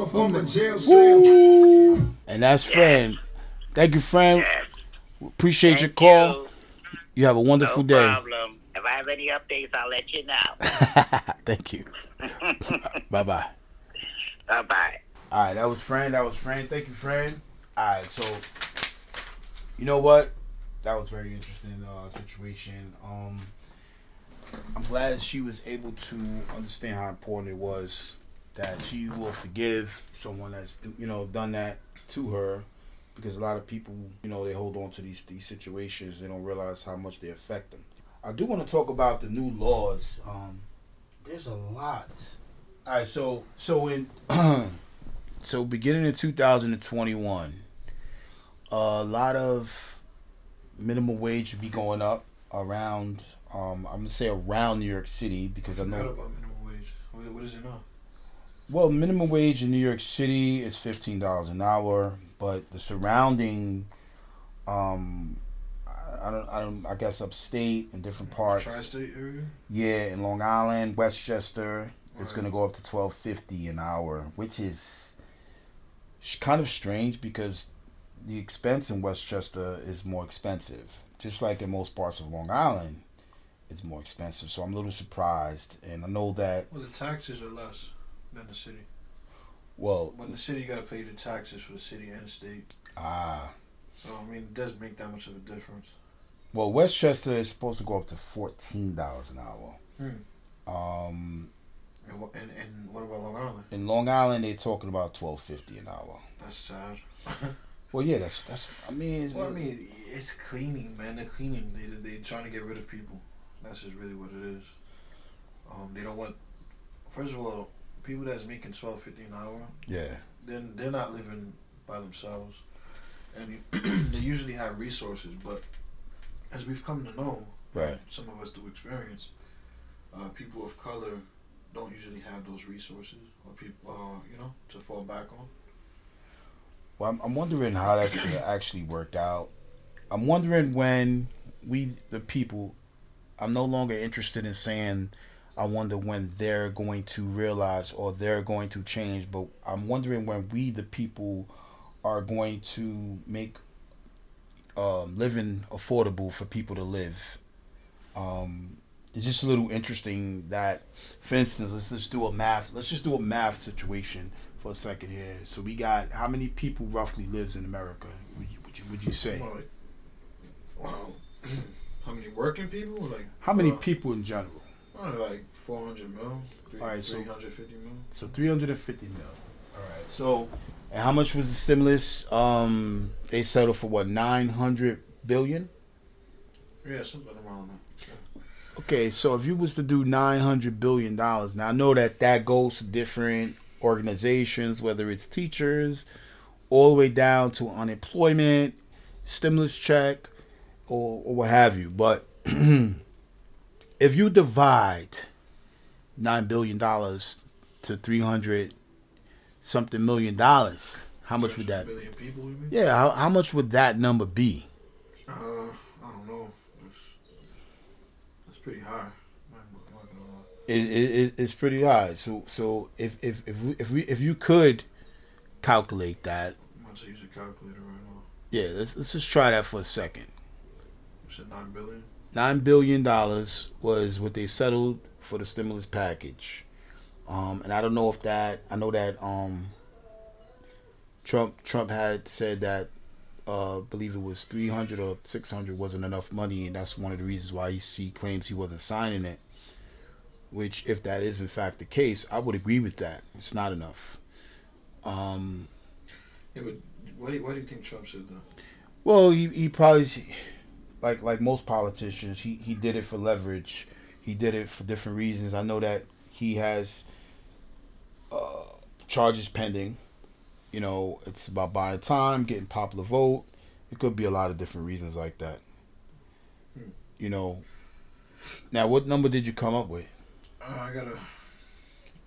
On mama from the jail cell. And that's friend. Thank you, friend. Yes. Appreciate your call. you. You have a wonderful no day. problem. If I have any updates, I'll let you know. *laughs* Thank you. *laughs* bye bye. bye bye. All right, that was friend. That was friend. Thank you, friend. All right, so you know what? That was very interesting uh, situation. Um, I'm glad she was able to understand how important it was that she will forgive someone that's you know done that to her because a lot of people you know they hold on to these these situations they don't realize how much they affect them. I do want to talk about the new laws. Um, there's a lot. All right, so so in *clears throat* so beginning in 2021 a lot of minimum wage will be going up around um i'm gonna say around new york city because i know about minimum wage. What, what is it now? Well minimum wage in new york city is $15 an hour but the surrounding um I- I don't, I don't, I guess upstate in different parts. Tri-state area. Yeah, in Long Island, Westchester, it's gonna go up to twelve fifty an hour, which is kind of strange because the expense in Westchester is more expensive. Just like in most parts of Long Island, it's more expensive. So I'm a little surprised, and I know that. Well, the taxes are less than the city. Well, But in the city, you got to pay the taxes for the city and the state. ah, So I mean, it does make that much of a difference. well, Westchester is supposed to go up to fourteen dollars an hour. Hmm. Um, And, and and what about Long Island? in Long Island, they're talking about twelve fifty an hour. That's sad. *laughs* Well, yeah, that's that's. I mean, Well, I mean, it's cleaning, man. They're cleaning. They they trying to get rid of people. That's just really what it is. Um, they don't want. First of all, people that's making twelve fifty an hour, yeah. then they're not living by themselves. and *clears throat* they usually have resources, but as we've come to know, Right. some of us do experience, uh, people of color don't usually have those resources or people, uh, you know, to fall back on. Well, I'm, I'm wondering how that's going to actually work out. I'm wondering when we, the people, I'm no longer interested in saying, I wonder when they're going to realize or they're going to change, but I'm wondering when we, the people, are going to make um, living affordable for people to live. Um, it's just a little interesting that, for instance, let's just do a math. Let's just do a math situation for a second here. So we got how many people roughly lives in America? Would you would you, would you say? Well, like, wow, *clears throat* how many working people? Like How many uh, people in general? Like four hundred mil, three Alright, so- hundred fifty mil. So three hundred and fifty mil. All right. So, and how much was the stimulus? Um, they settled for what nine hundred billion. Yeah, something around that. Okay, so if you was to do nine hundred billion dollars, now I know that that goes to different organizations, whether it's teachers, all the way down to unemployment, stimulus check, or, or what have you. But *clears throat* if you divide nine billion dollars to three hundred something million dollars, how much would that? Billion people? Yeah, how, how much would that number be? Uh, I don't know. It's, it's pretty high. I'm not- I'm not gonna lie. it, it, it- it's pretty high. So so if if if we, if we if you could calculate that, I'm to use a calculator right now. yeah, let's let's just try that for a second. You said nine billion. Nine billion dollars was what they settled for the stimulus package, um, and I don't know if that. I know that um, Trump Trump had said that. Uh, believe it was 300 or 600 wasn't enough money and that's one of the reasons why he, he claims he wasn't signing it which if that is in fact the case i would agree with that it's not enough um, Yeah, but why do you, why do you think Trump that? Well, he, he probably like like most politicians, he, he did it for leverage. He did it for different reasons. I know that he has uh, charges pending. You know, it's about buying time, getting popular vote. It could be a lot of different reasons like that. Hmm. You know. Now, what number did you come up with? Uh, I gotta,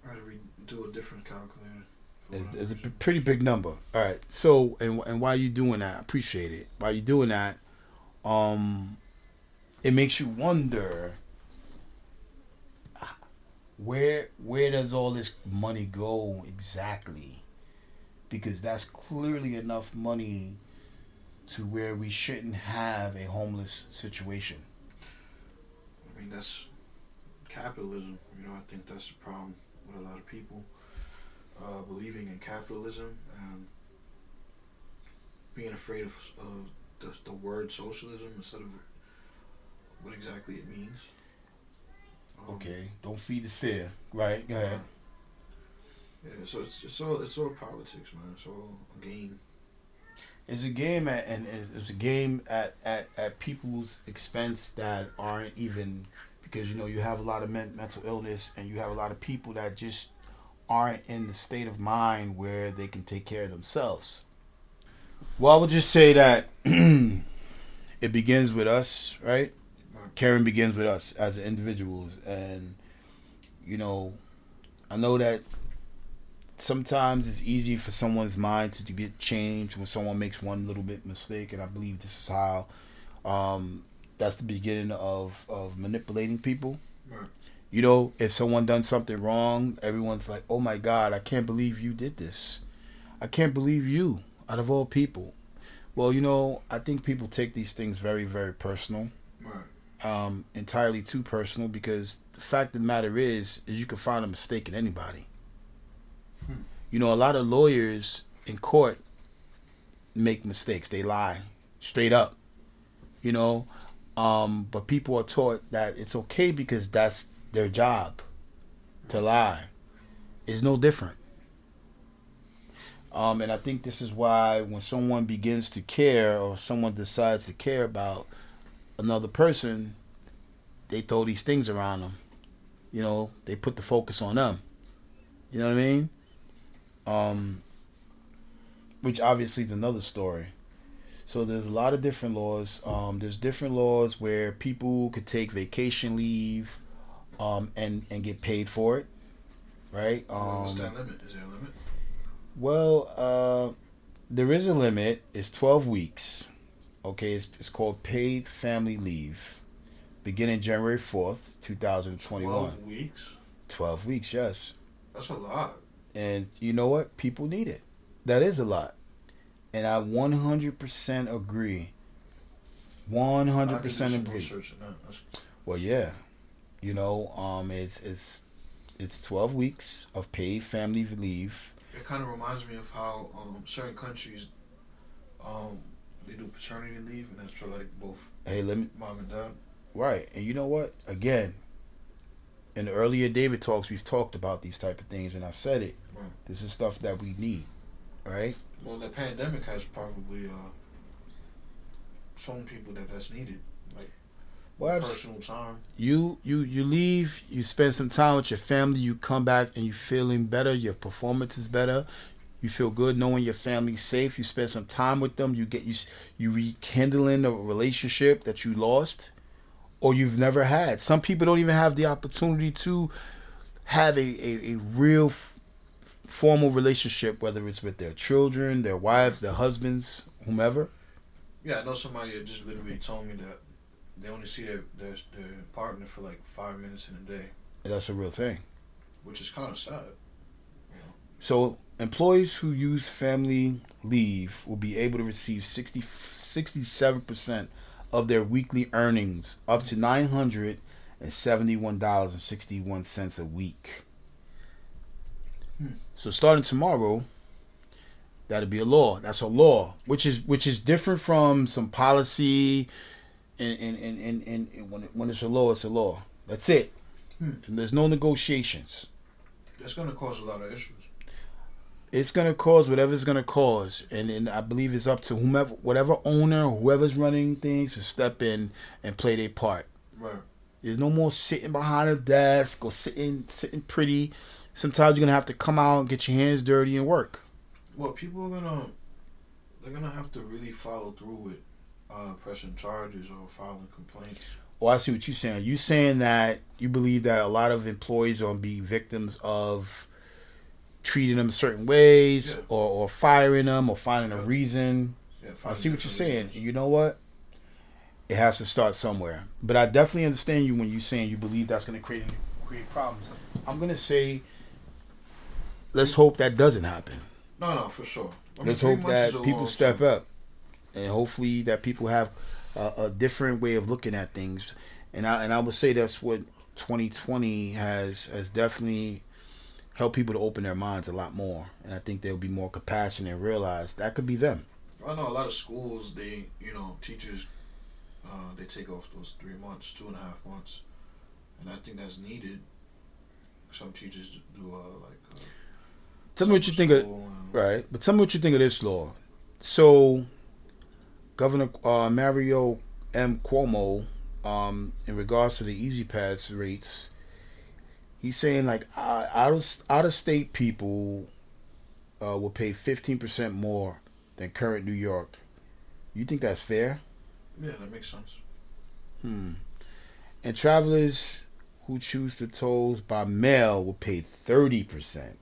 I gotta re- do a different calculator. It's, it's a pretty big number. All right. So, and and while you doing that, I appreciate it. While you doing that, um, it makes you wonder where where does all this money go exactly? Because that's clearly enough money to where we shouldn't have a homeless situation. I mean, that's capitalism. You know, I think that's the problem with a lot of people uh, believing in capitalism and being afraid of, of the, the word socialism instead of what exactly it means. Um, Okay. Don't feed the fear. Right. Go ahead. Yeah, so it's it's all it's all politics, man. It's all a game. It's a game at, and it's a game at, at, at people's expense that aren't even because you know you have a lot of men, mental illness and you have a lot of people that just aren't in the state of mind where they can take care of themselves. Well, I would just say that *clears throat* it begins with us, right? Caring begins with us as individuals, and you know, I know that sometimes it's easy for someone's mind to, get changed when someone makes one little bit mistake. And i believe this is how um, that's the beginning of, of manipulating people. You know if someone done something wrong everyone's like oh my god i can't believe you did this. I can't believe you out of all people well you know i think people take these things very very personal Right. um, entirely too personal because the fact of the matter is is you can find a mistake in anybody. Hmm. You know, a lot of lawyers in court make mistakes. They lie straight up. You know, um, but people are taught that it's okay because that's their job to lie. It's no different. Um, and I think this is why when someone begins to care or someone decides to care about another person, they throw these things around them. You know, they put the focus on them. You know what I mean? Um, which obviously is another story. So there's a lot of different laws. Um, there's different laws where people could take vacation leave, um, and and get paid for it, right? What's Um, that limit? Is there a limit? Well, uh, there is a limit. It's 12 weeks. Okay, it's, it's called paid family leave, beginning January 4th, 2021. Twelve weeks. 12 weeks, yes. That's a lot. And you know what? People need it. That is a lot. And I 100% agree. 100% could do some agree. Well, yeah. You know, um it's it's it's 12 weeks of paid family leave. It kind of reminds me of how um, certain countries, um, they do paternity leave, and that's for like both Hey, let me mom and dad. Right. And you know what? Again, in the earlier David talks, we've talked about these type of things, and I said it. Right. This is stuff that we need, right? Well, the pandemic has probably uh, shown people that that's needed. Well, Personal time. you you you leave, you spend some time with your family, you come back and you feeling better, your performance is better. You feel good knowing your family's safe. You spend some time with them. You get you you rekindling a relationship that you lost, or you've never had. Some people don't even have the opportunity to have a a, a real f- formal relationship, whether it's with their children, their wives, their husbands, whomever. Yeah, I know somebody that just literally told me that they only see their, their their partner for like five minutes in a day, That's a real thing. which is kind of sad. So employees who use family leave will be able to receive 60, 67% of their weekly earnings, up to $971.61 a week. Hmm. So starting tomorrow, that'll be a law. That's a law, which is which is different from some policy and and, and, and, and when, it, when it's a law, it's a law. That's it. Hmm. And there's no negotiations That's gonna cause a lot of issues. it's gonna cause whatever it's gonna cause, and, and I believe it's up to whomever, whatever owner, whoever's running things, to step in and play their part. Right. There's no more sitting behind a desk or sitting sitting pretty. Sometimes you're gonna have to come out and get your hands dirty and work. Well, people are gonna they're gonna have to really follow through with uh, pressing charges or filing complaints. Well, I see what you're saying. You saying that you believe that a lot of employees are gonna be victims of treating them certain ways, Yeah. or, or firing them, or finding a reason. Yeah, I see what you're saying. reasons. You know what? It has to start somewhere. But I definitely understand you when you're saying you believe that's going to create create problems. I'm going to say, let's hope that doesn't happen. No, no, for sure. I mean, Let's hope that people step up, and hopefully that people have a, a different way of looking at things. And I and I would say that's what 2020 has has definitely helped people to open their minds a lot more. And I think they'll be more compassionate and realize that could be them. I know a lot of schools. They, you know, teachers, uh, they take off those three months, two and a half months, and I think that's needed. Some teachers do uh, like. Uh, Tell me what you think of Right, but tell me what you think of this law. So, Governor uh, Mario M. Cuomo, um, in regards to the E-ZPass rates, he's saying like uh, out of out of state people uh, will pay fifteen percent more than current New York. You think that's fair? Yeah, that makes sense. Hmm. And travelers who choose the tolls by mail will pay thirty percent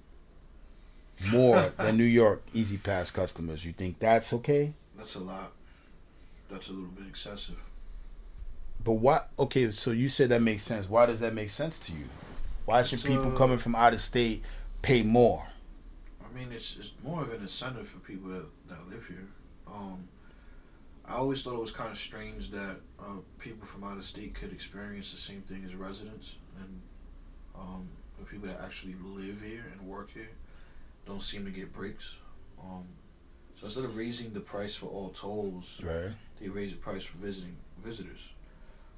more *laughs* than New York E-ZPass customers. You think that's okay? That's a lot. That's a little bit excessive. But what? Okay, so you said that makes sense. Why does that make sense to you? Why should people coming from out of state pay more? I mean, it's it's more of an incentive for people that, that live here. Um, I always thought it was kind of strange that uh, people from out of state could experience the same thing as residents, and um, the people that actually live here and work here don't seem to get breaks. Um, so instead of raising the price for all tolls, Right. they raise the price for visiting visitors,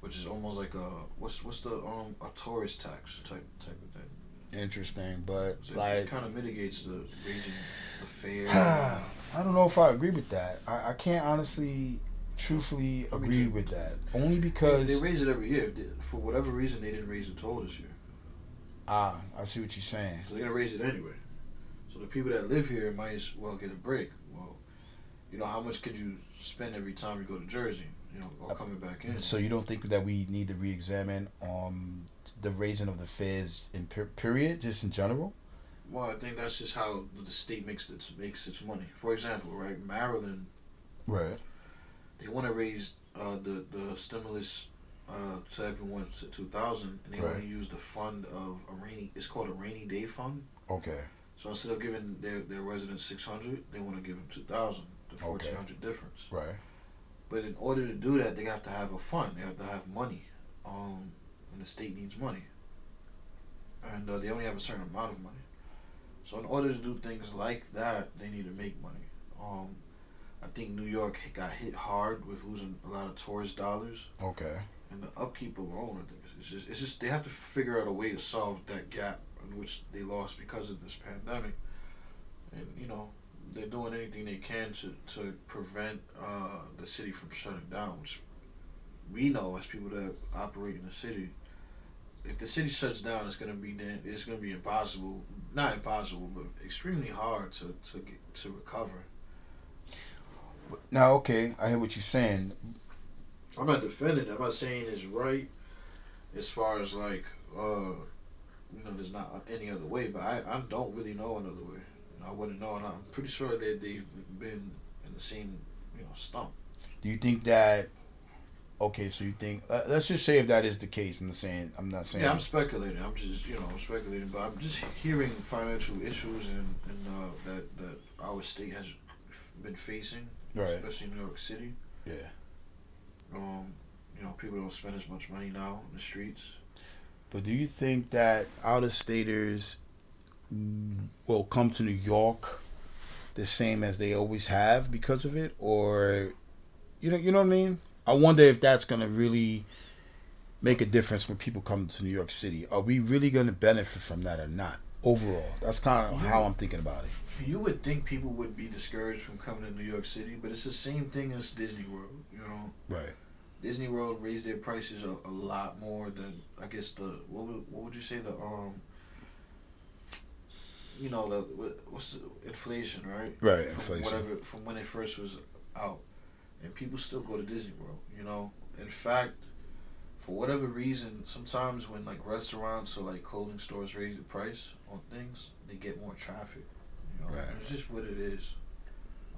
which is almost like a what's what's the um a tourist tax type type of thing. Interesting, but So like it kind of mitigates the raising the fare. *sighs* I don't know if I agree with that. I, I can't honestly, truthfully I mean, agree ju- with that. Only because they raise it every year. For whatever reason, they didn't raise the toll this year, ah, I see what you're saying. so they're gonna raise it anyway. So the people that live here might as well get a break. You know, how much could you spend every time you go to Jersey? You know, or coming back in. So you don't think that we need to re-examine um the raising of the fares in per- period, just in general? Well, I think that's just how the state makes its makes its money. For example, right, Maryland, Right. they want to raise uh, the the stimulus uh, to everyone to two thousand, and they want Right. to use the fund of a rainy. It's called a rainy day fund. Okay. So instead of giving their their residents six hundred, they want to give them two thousand. Fourteen hundred difference. Right. But in order to do that, they have to have a fund. They have to have money. Um, and the state needs money. And uh, they only have a certain amount of money. So in order to do things like that, they need to make money. Um, I think New York got hit hard with losing a lot of tourist dollars, Okay. and the upkeep alone, I think it's just it's just they have to figure out a way to solve that gap in which they lost because of this pandemic. And you know, they're doing anything they can to to prevent uh, the city from shutting down, which we know as people that operate in the city. If the city shuts down, it's gonna be then it's gonna be impossible. Not impossible, but extremely hard to to get to recover. Now, okay, I hear what you're saying. I'm not defending it. I'm not saying it's right as far as like, uh, you know, there's not any other way, but I, I don't really know another way. I wouldn't know, and I'm pretty sure that they've been in the same, you know, stump. Do you think that? Okay, so you think? Uh, let's just say if that is the case. I'm not saying. I'm not saying. Yeah, I'm speculating. I'm just, you know, I'm speculating, but I'm just hearing financial issues and, and uh, that, that our state has been facing, right. especially New York City. Yeah. Um, you know, people don't spend as much money now in the streets. But do you think that out of staters will come to New York the same as they always have because of it, or you know, you know what I mean? I wonder if that's gonna really make a difference when people come to New York City. Are we really gonna benefit from that or not? Overall, that's kind of how I'm thinking about it. You would think people would be discouraged from coming to New York City, but it's the same thing as Disney World. You know, Right. Disney World raised their prices a, a lot more than I guess the what would, what would you say the um you know the what's the inflation right Right, from inflation. whatever from when it first was out and people still go to Disney World you know in fact for whatever reason sometimes when like restaurants or like clothing stores raise the price on things they get more traffic you know Right. it's just what it is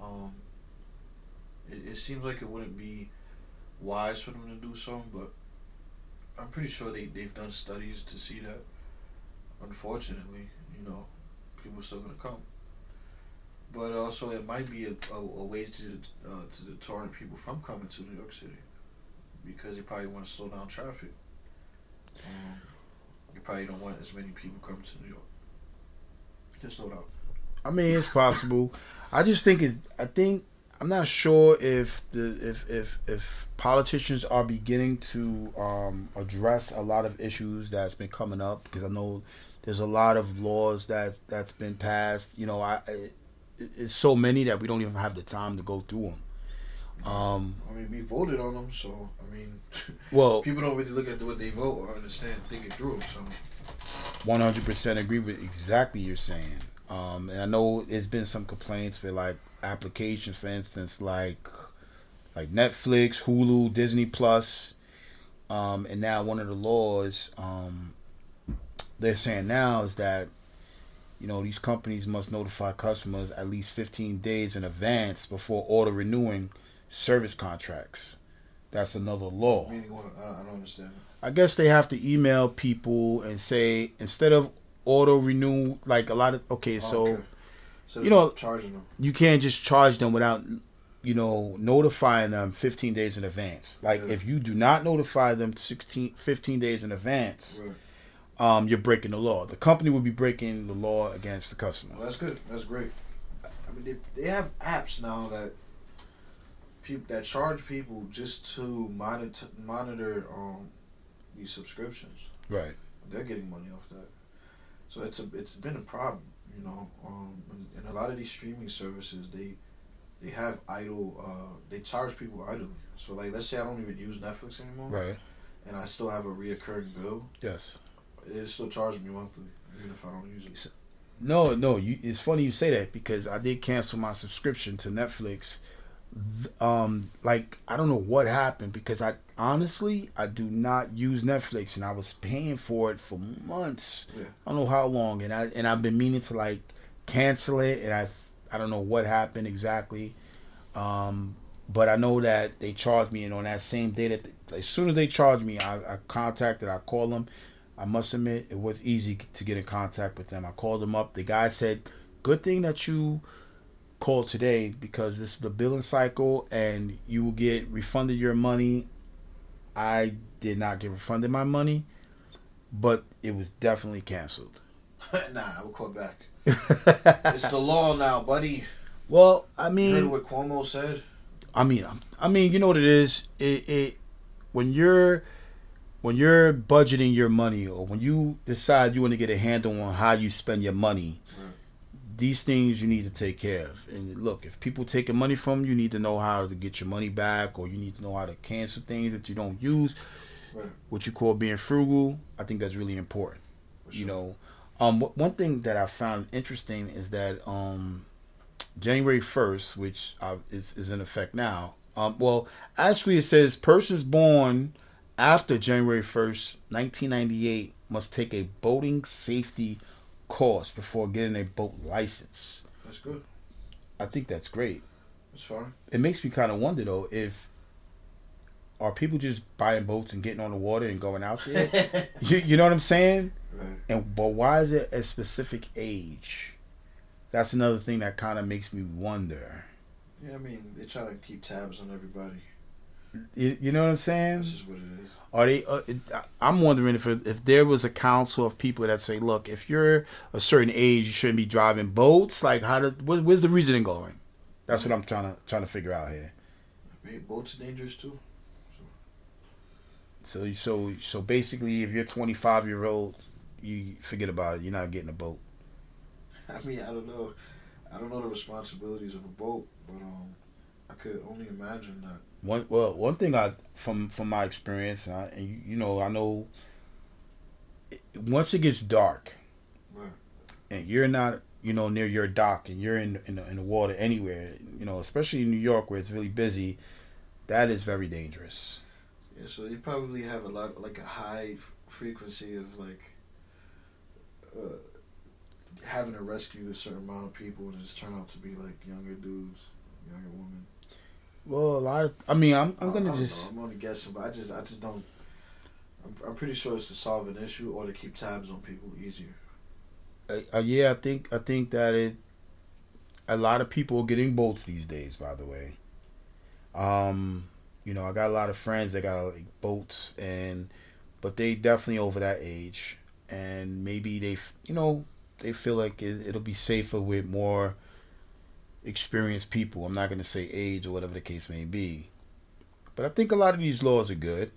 um it, it seems like it wouldn't be wise for them to do so, but I'm pretty sure they, they've done studies to see that. Unfortunately, you know, people are still to come. But also, it might be a, a, a way to uh, to deter people from coming to New York City because they probably want to slow down traffic. Um, you probably don't want as many people coming to New York. Just slow down. I mean, it's possible. I just think it. I think I'm not sure if the if if if politicians are beginning to um, address a lot of issues that's been coming up because I know there's a lot of laws that that's been passed. You know, I it, it's so many that we don't even have the time to go through them. Um, I mean, we voted on them, so I mean, *laughs* well, people don't really look at what they vote or understand, think it through. So 100% agree with exactly you're saying. Um, and I know there's been some complaints with like applications, for instance, like like Netflix, Hulu, Disney Plus, um, and now one of the laws um, they're saying now is that you know these companies must notify customers at least 15 days in advance before auto renewing service contracts. That's another law. I don't, understand. I guess they have to email people and say instead of auto renew like a lot of okay, so oh, Okay. so you know- charging them. you can't just charge them without you know notifying them 15 days in advance. Like Yeah. if you do not notify them 16 15 days in advance, Right. Um you're breaking the law. The company would be breaking the law against the customer. Well, that's good. That's great. I mean, they they have apps now that people that charge people just to monitor monitor um these subscriptions. Right. They're getting money off that. So it's a it's been a problem, you know. Um, and, and a lot of these streaming services they they have idle. Uh, they charge people idly. So like, let's say I don't even use Netflix anymore, Right. and I still have a reoccurring bill. Yes. It still charges me monthly, even if I don't use it. No, no, you, it's funny you say that because I did cancel my subscription to Netflix um, like I don't know what happened because I honestly I do not use Netflix and I was paying for it for months. Yeah. I don't know how long, and I and I've been meaning to like cancel it, and I I don't know what happened exactly. Um, but I know that they charged me, and on that same day that as soon as they charged me, I, I contacted, I called them. I must admit, it was easy to get in contact with them. I called them up. The guy said, "Good thing that you called today because this is the billing cycle, and you will get refunded your money." I did not get refunded my money, but it was definitely canceled. *laughs* nah, I will call back. *laughs* it's the law now, buddy. Well, I You heard mean, what Cuomo said? I mean, I mean, you know what it is. It, it when you're when you're budgeting your money, or when you decide you want to get a handle on how you spend your money, Right. these things you need to take care of. And look, if people taking money from you, you need to know how to get your money back, or you need to know how to cancel things that you don't use. Right. What you call being frugal, I think that's really important. For You know, um, one thing that I found interesting is that um, January first, which uh, is is in effect now. Um, well, actually, it says persons born after January first, nineteen ninety eight, must take a boating safety course before getting a boat license. That's good. I think that's great. That's fine. It makes me kind of wonder though if are people just buying boats and getting on the water and going out there? *laughs* you, you know what I'm saying? Right. And but why is it a specific age? That's another thing that kind of makes me wonder. Yeah, I mean, they try to keep tabs on everybody. You, you know what I'm saying? That's just what it is. Are they? Uh, it, I'm wondering if if there was a council of people that say, look, if you're a certain age, you shouldn't be driving boats. Like, how did? Where, where's the reasoning going? That's what I'm trying to trying to figure out here. Hey, boats are dangerous too. So so so basically, if you're 25 year old, you forget about it. You're not getting a boat. *laughs* I mean, I don't know. I don't know the responsibilities of a boat, but um, I could only imagine that. One well, one thing I from from my experience, and, I, and you, you know, I know it- once it gets dark, Right. and you're not, you know, near your dock, and you're in in the, in the water anywhere, you know, especially in New York where it's really busy, that is very dangerous. Yeah, so you probably have a lot, like a high f- frequency of like uh, having to rescue a certain amount of people, and just turn out to be like younger dudes, younger women. Well, a lot of, I mean, I'm I'm I- I gonna don't just know, I'm only guessing, but I just, I just don't. I'm, I'm pretty sure it's to solve an issue or to keep tabs on people easier. uh, uh, yeah, I think I think that it. A lot of people are getting boats these days. By the way, um, you know, I got a lot of friends that got like boats, and but they definitely over that age, and maybe they, you know, they feel like it, it'll be safer with more experienced people. I'm not gonna say age or whatever the case may be, but I think a lot of these laws are good.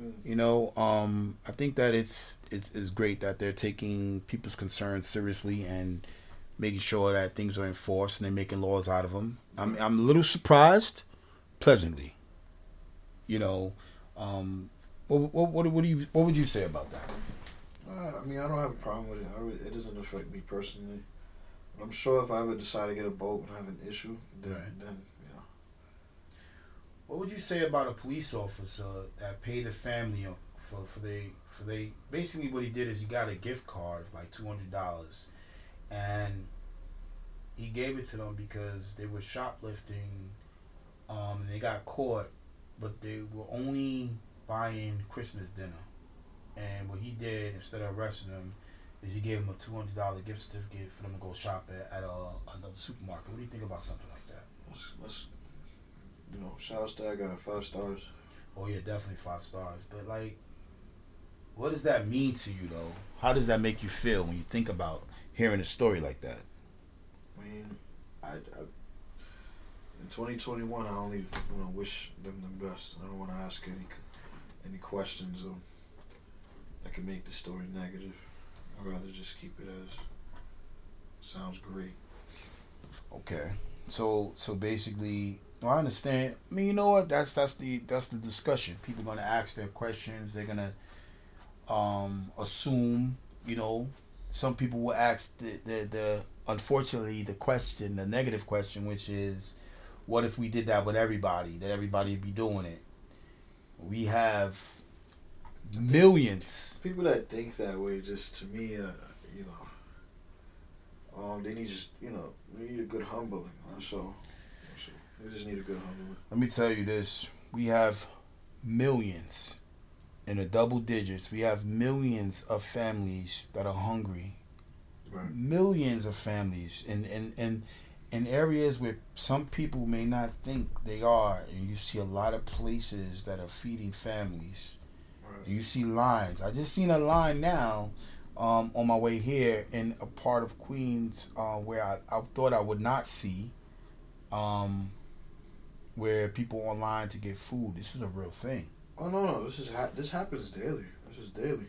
Mm. You know, um, I think that it's it's it's great that they're taking people's concerns seriously and making sure that things are enforced and they're making laws out of them. I'm I'm a little surprised, pleasantly. You know, um, what, what what what do you what would you say about that? Uh, I mean, I don't have a problem with it. I re- it doesn't affect me personally. But I'm sure if I ever decide to get a boat and have an issue, then, Right. then you know. What would you say about a police officer that paid a family for for they for they basically what he did is he got a gift card of like two hundred dollars, and he gave it to them because they were shoplifting, um, and they got caught, but they were only buying Christmas dinner, and what he did instead of arresting them. Is he gave them a two hundred dollar gift certificate for them to go shop at, at a, another supermarket? What do you think about something like that? Let's, let's you know, shout out to that guy, five stars. Oh yeah, definitely five stars. But like, what does that mean to you though? How does that make you feel when you think about hearing a story like that? I mean, I, I in 2021, I only want to wish them the best. I don't want to ask any any questions or that could make the story negative. I'd rather just keep it as sounds great. Okay. So so basically, no, I understand. I mean, you know what? That's that's the that's the discussion. People gonna ask their questions. They're gonna um assume. You know, some people will ask the the, the unfortunately the question, the negative question, which is, what if we did that with everybody? That everybody be doing it. We have millions. People that think that way, just to me, uh, you know, um, they need just, you know, they need a good humbling. That's all. That's all. They just need a good humbling. Let me tell you this: we have millions in the double digits. We have millions of families that are hungry. Right. Millions of families in in in in areas where some people may not think they are, and you see a lot of places that are feeding families. Right. You see lines. I just seen a line now um, on my way here in a part of Queens uh, where I, I thought I would not see, um, where people online to get food. This is a real thing. Oh no, no, this is ha- this happens daily. This is daily.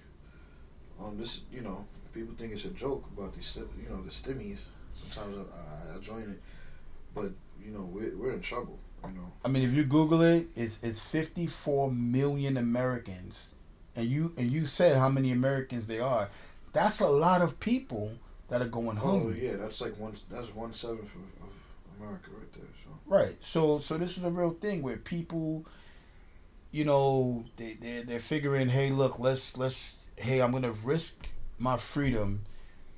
Um, this you know, people think it's a joke about these, you know, the stimmies. Sometimes I, I, I join it, but you know, we're we're in trouble. You know, I mean, if you Google it, it's it's 54 million Americans, and you and you said how many Americans they are. That's a lot of people that are going oh hungry. yeah, that's like one that's one seventh of, of America right there. So Right. So so this is a real thing where people, you know, they they they're figuring, hey, look, let's let's hey, I'm gonna risk my freedom,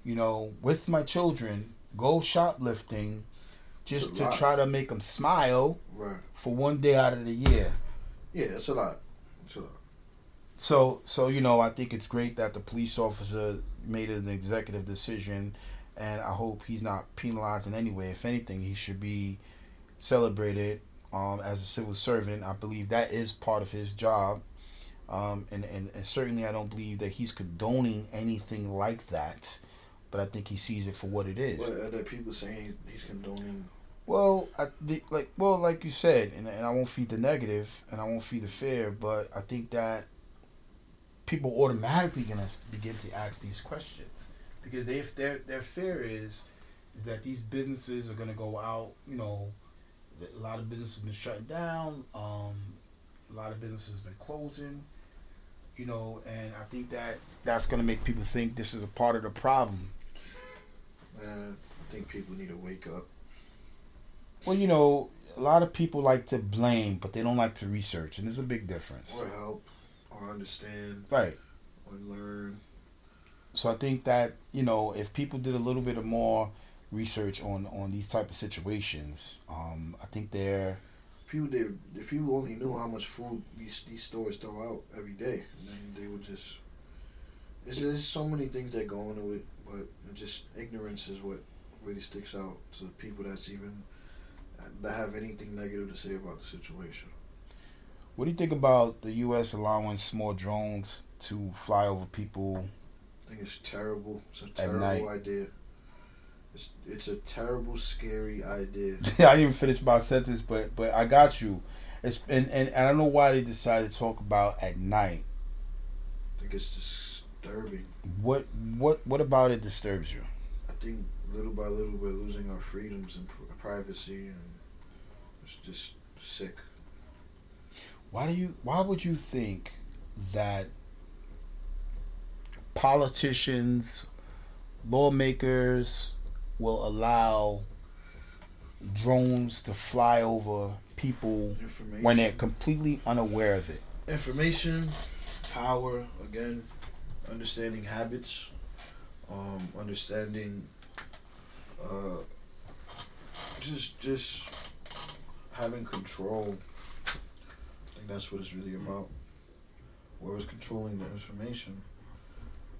you know, with my children, go shoplifting, just to lot. try to make them smile right, for one day out of the year. yeah, it's a lot. It's a lot. So so you know, I think it's great that the police officer made an executive decision, and I hope he's not penalized in any way. If anything, he should be celebrated um, as a civil servant. I believe that is part of his job, um, and, and and certainly I don't believe that he's condoning anything like that. But I think he sees it for what it is. But are there people saying he's condoning? Well, I, the, like well, like you said, and, and I won't feed the negative, and I won't feed the fear, but I think that people automatically gonna begin to ask these questions because they their their fear is is that these businesses are gonna go out. You know, a lot of businesses have been shutting down. Um, a lot of businesses have been closing. You know, and I think that that's gonna make people think this is a part of the problem. Man, I think people need to wake up. Well, you know, a lot of people like to blame, but they don't like to research, and there's a big difference. or help or understand Right. or learn. So I think that you know, if people did a little bit of more research on on these type of situations, um, I think they're People they if people only knew how much food these these stores throw out every day, and then they would just. There's, there's so many things that go into it, but just ignorance is what really sticks out to people that's even that have anything negative to say about the situation. What do you think about the U.S. allowing small drones to fly over people? I think it's terrible. It's a terrible idea. It's it's a terrible, scary idea. *laughs* I didn't finish my sentence, but but I got you. It's and, and, and I don't know why they decided to talk about at night. I think it's disturbing. What what what about it disturbs you? I think little by little we're losing our freedoms and pr- privacy, and it's just sick. Why do you? Why would you think that politicians, lawmakers will allow drones to fly over people when they're completely unaware of it? information, power. Again, understanding habits, um, understanding, uh, just just having control. I think that's what it's really about. Whoever's controlling the information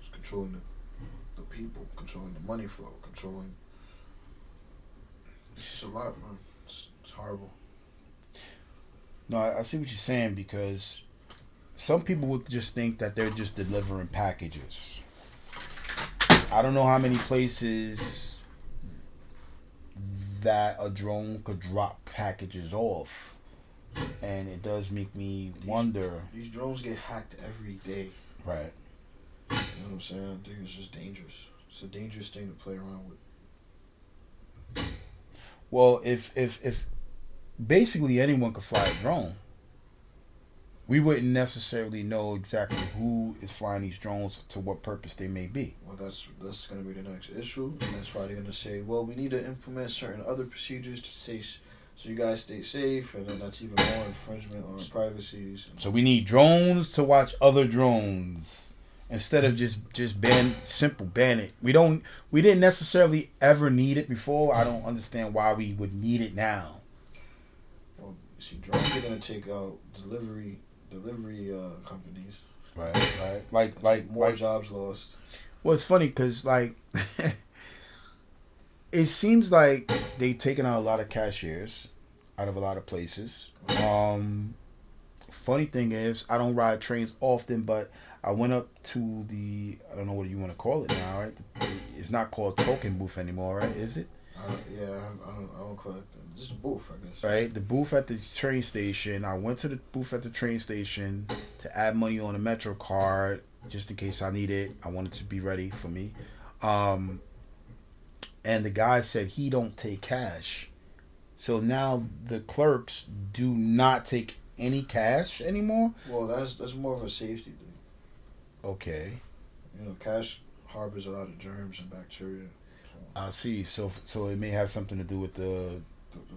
is controlling the, the people, controlling the money flow, controlling. It's just a lot, man. It's, it's horrible. No, I, I see what you're saying because some people would just think that they're just delivering packages. I don't know how many places that a drone could drop packages off. And it does make me wonder. These drones get hacked every day. Right. You know what I'm saying? I think it's just dangerous. It's a dangerous thing to play around with. Well, if if if basically anyone could fly a drone, we wouldn't necessarily know exactly who is flying these drones to what purpose they may be. Well, that's that's gonna be the next issue, and that's why they're gonna say, well, we need to implement certain other procedures to say So you guys stay safe, and then that's even more infringement on privacy. So we need drones to watch other drones instead of just just ban simple ban it. We don't we didn't necessarily ever need it before. I don't understand why we would need it now. Well, you see, drones are gonna take out delivery delivery uh, companies. Right, right. Like like more like jobs lost. Well, it's funny because like *laughs* it seems like they've taken out a lot of cashiers out of a lot of places. Um, funny thing is, I don't ride trains often, but I went up to the I don't know what you want to call it now, right? It's not called token booth anymore, right? Is it? I yeah, I, I don't. I don't call it just a booth, I guess. Right, the booth at the train station. I went to the booth at the train station to add money on a Metro card just in case I need it. I wanted to be ready for me. Um, and the guy said he don't take cash. So now the clerks do not take any cash anymore. Well, that's that's more of a safety thing. Okay. You know, cash harbors a lot of germs and bacteria. So I see. So so it may have something to do with the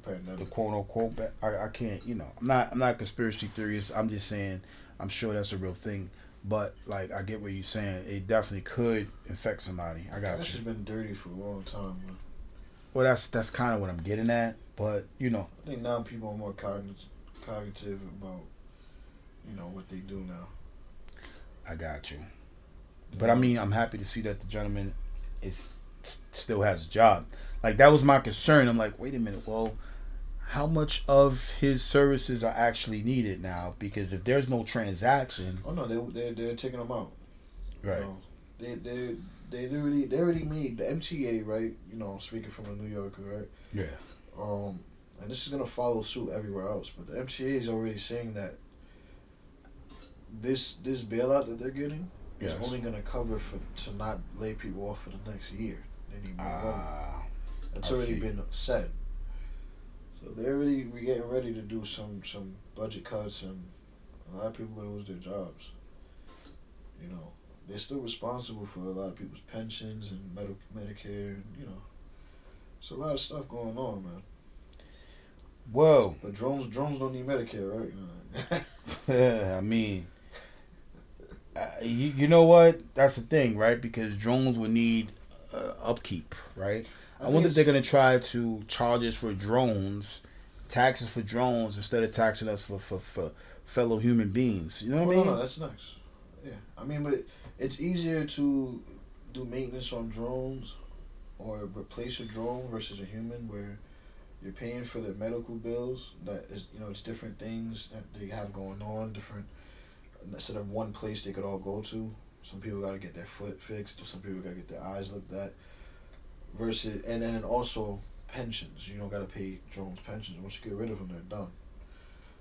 the, the quote unquote. I I can't. You know, I'm not I'm not a conspiracy theorist. I'm just saying I'm sure that's a real thing. But like I get what you're saying. It definitely could infect somebody. I got you. has been dirty for a long time, man. Well, that's that's kind of what I'm getting at. But you know, I think now people are more cognitive, cognitive about, you know, what they do now. I got you. But I mean, I'm happy to see that the gentleman is still has a job. Like that was my concern. I'm like, wait a minute. Well, how much of his services are actually needed now? Because if there's no transaction, Oh no, they they they're taking them out. right? You know, they they they literally they already made the MTA right. You know, speaking from a New Yorker, right? Yeah. Um, and this is gonna follow suit everywhere else. But the MTA is already saying that this this bailout that they're getting Yes. is only gonna cover for to not lay people off for the next year. They need more money. That's I already see. been said. So they're already we getting ready to do some some budget cuts and a lot of people gonna lose their jobs. You know, they're still responsible for a lot of people's pensions and Medi- Medicare. And, you know, it's a lot of stuff going on, man. whoa. But drones drones don't need Medicare, right? *laughs* *laughs* I mean, uh, you, you know what? That's the thing, right? Because drones would need uh, upkeep, right? I, think wonder if they're gonna try to charge us for drones, taxes for drones instead of taxing us for for, for fellow human beings. You know what Oh, I no, mean? no, that's nice. Yeah, I mean, but it's easier to do maintenance on drones or replace a drone versus a human, where you're paying for the medical bills. That is, you know, it's different things that they have going on. Different instead of one place they could all go to. Some people got to get their foot fixed. Some people got to get their eyes looked at. Versus, and then also pensions. You don't got to pay drones pensions. Once you get rid of them, they're done.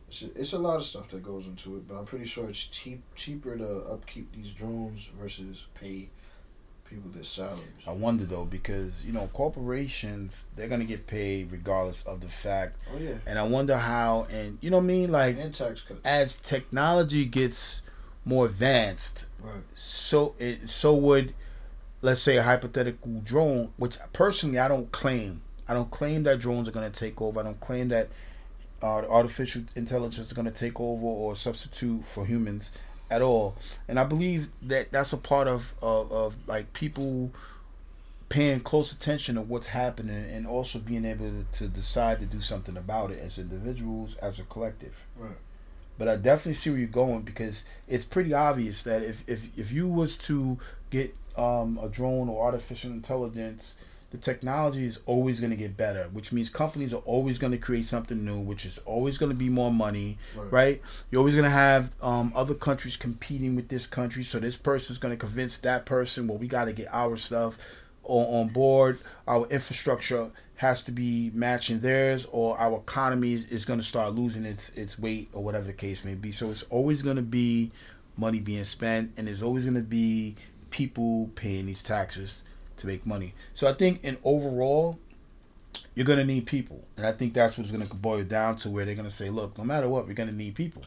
It's a, it's a lot of stuff that goes into it, but I'm pretty sure it's cheap cheaper to upkeep these drones versus pay people their salaries. I wonder though because you know corporations they're gonna get paid regardless of the fact, Oh yeah, and I wonder how and you know what I mean like and tax cuts. as technology gets more advanced, Right. so it so would let's say a hypothetical drone which personally i don't claim. I don't claim that drones are going to take over. I don't claim that uh, artificial intelligence is going to take over or substitute for humans at all. And i believe that that's a part of of, of like people paying close attention to what's happening and also being able to, to decide to do something about it as individuals as a collective. Right. but I definitely see where you're going because it's pretty obvious that if if, if you was to get um, a drone or artificial intelligence, the technology is always going to get better, which means companies are always going to create something new, which is always going to be more money, Right. right? You're always going to have um, other countries competing with this country, so this person's going to convince that person, well, we got to get our stuff on, on board. Our infrastructure has to be matching theirs, or our economy is, is going to start losing its its weight, or whatever the case may be. So it's always going to be money being spent, and there's always going to be people paying these taxes to make money. So I think in overall, you're going to need people, and I think that's what's going to boil down to where they're going to say, look, no matter what, we're going to need people.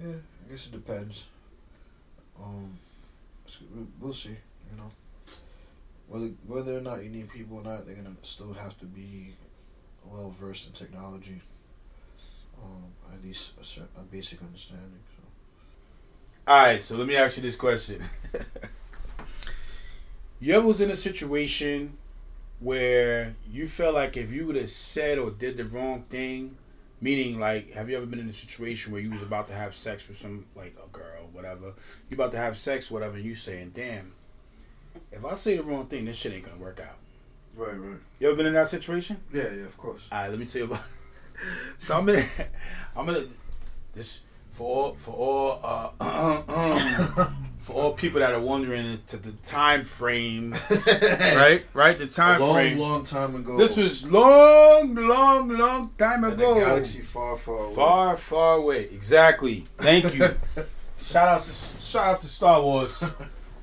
Yeah, I guess it depends. Um, we- we'll see. You know, whether whether or not you need people or not, they're gonna still have to be well versed in technology. Um, at least a, cer- a basic understanding. So. All right, so let me ask you this question. *laughs* you ever was in a situation where you felt like if you would have said or did the wrong thing, meaning like, have you ever been in a situation where you was about to have sex with some like a girl, whatever, you about to have sex, whatever, and you saying, "Damn, if I say the wrong thing, this shit ain't gonna work out." Right, right. You ever been in that situation? Yeah, yeah, of course. All right, let me tell you about. *laughs* so I'm gonna, I'm gonna, this for all for all uh, *clears throat* *laughs* for all people that are wondering to the time frame, *laughs* right? Right, the time long, frame. long long time ago. This was long, long, long time in a ago. galaxy far, far away. Far, far away. Exactly. Thank you. *laughs* shout out to shout out to Star Wars.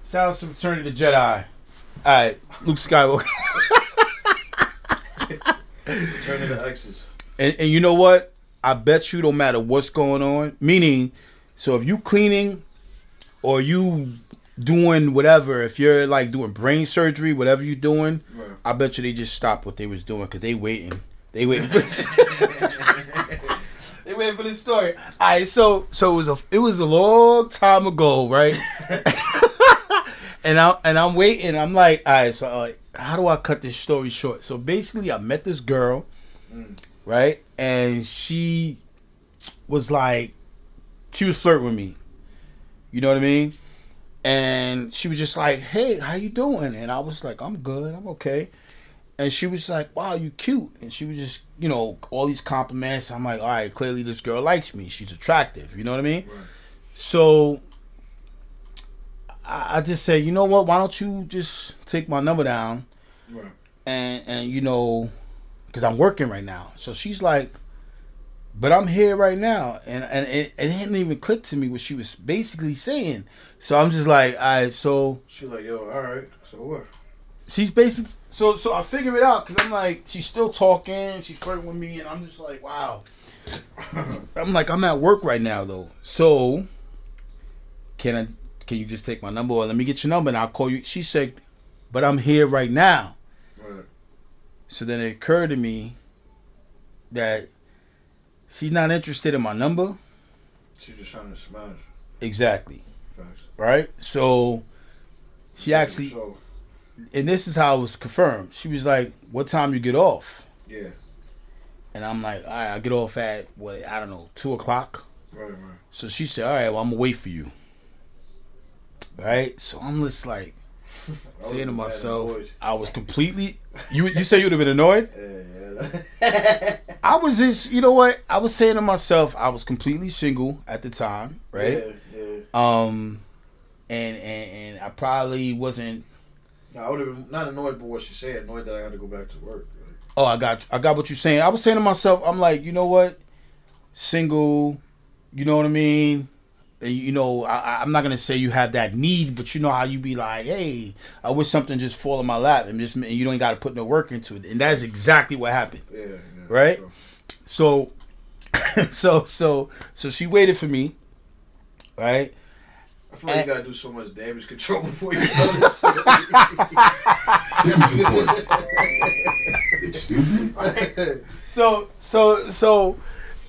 Shout out to Return of the Jedi. All right, Luke Skywalker. *laughs* Turn into X's. And, and you know what? I bet you don't matter what's going on. Meaning, so if you cleaning or you doing whatever, if you're like doing brain surgery, whatever you're doing, Right. I bet you they just stopped what they was doing because they waiting. They waiting for this. *laughs* *laughs* they waiting for this story. All right, so so it was a it was a long time ago, right? *laughs* and I and I'm waiting. I'm like, all right, so uh, how do I cut this story short? So basically, I met this girl, right, and she was like, she was flirting with me. You know what I mean? And she was just like, "Hey, how you doing?" And I was like, "I'm good. I'm okay." And she was like, "Wow, you cute." And she was just, you know, all these compliments. I'm like, "All right, clearly this girl likes me. She's attractive." You know what I mean? Right. So I, I just said, "You know what? Why don't you just take my number down?" Right. and and you know, because I'm working right now. So she's like, but I'm here right now, and and it, it hadn't even clicked to me what she was basically saying. So I'm just like, all right, so She like, yo, all right. So what? she's basically so so I figure it out because I'm like, she's still talking, she's flirting with me, and I'm just like, wow. *laughs* I'm like, I'm at work right now though, so can I? Can you just take my number or let me get your number and I'll call you? She said, but I'm here right now. Right. So then it occurred to me that she's not interested in my number. She just trying to smash. Exactly. Facts. Right? So she actually, and this is how it was confirmed. She was like, What time you get off? yeah. And I'm like, All right, I get off at, what, I don't know, 2 o'clock. Right, right. So she said, All right, well, I'm going to wait for you. Right? So I'm just like, saying to would've been mad myself. I was completely. You you say you would have been annoyed? *laughs* I was just, you know what? I was saying to myself, I was completely single at the time, right? Yeah, yeah. Um, and and and I probably wasn't. I would have been not annoyed by what she said, annoyed that I had to go back to work. Like, Oh, I got I got what you're saying. I was saying to myself, I'm like, you know what? Single, you know what I mean? And, you know, I, I- I'm not gonna say you have that need, but you know how you be like, hey, I wish something just fall in my lap, and just and you don't got to put no work into it, and that's exactly what happened. yeah, yeah. Right? So, So, *laughs* so so so she waited for me, right? I feel like you gotta do so much damage control *laughs* before you tell this. Damage report. Excuse me? *laughs* So so so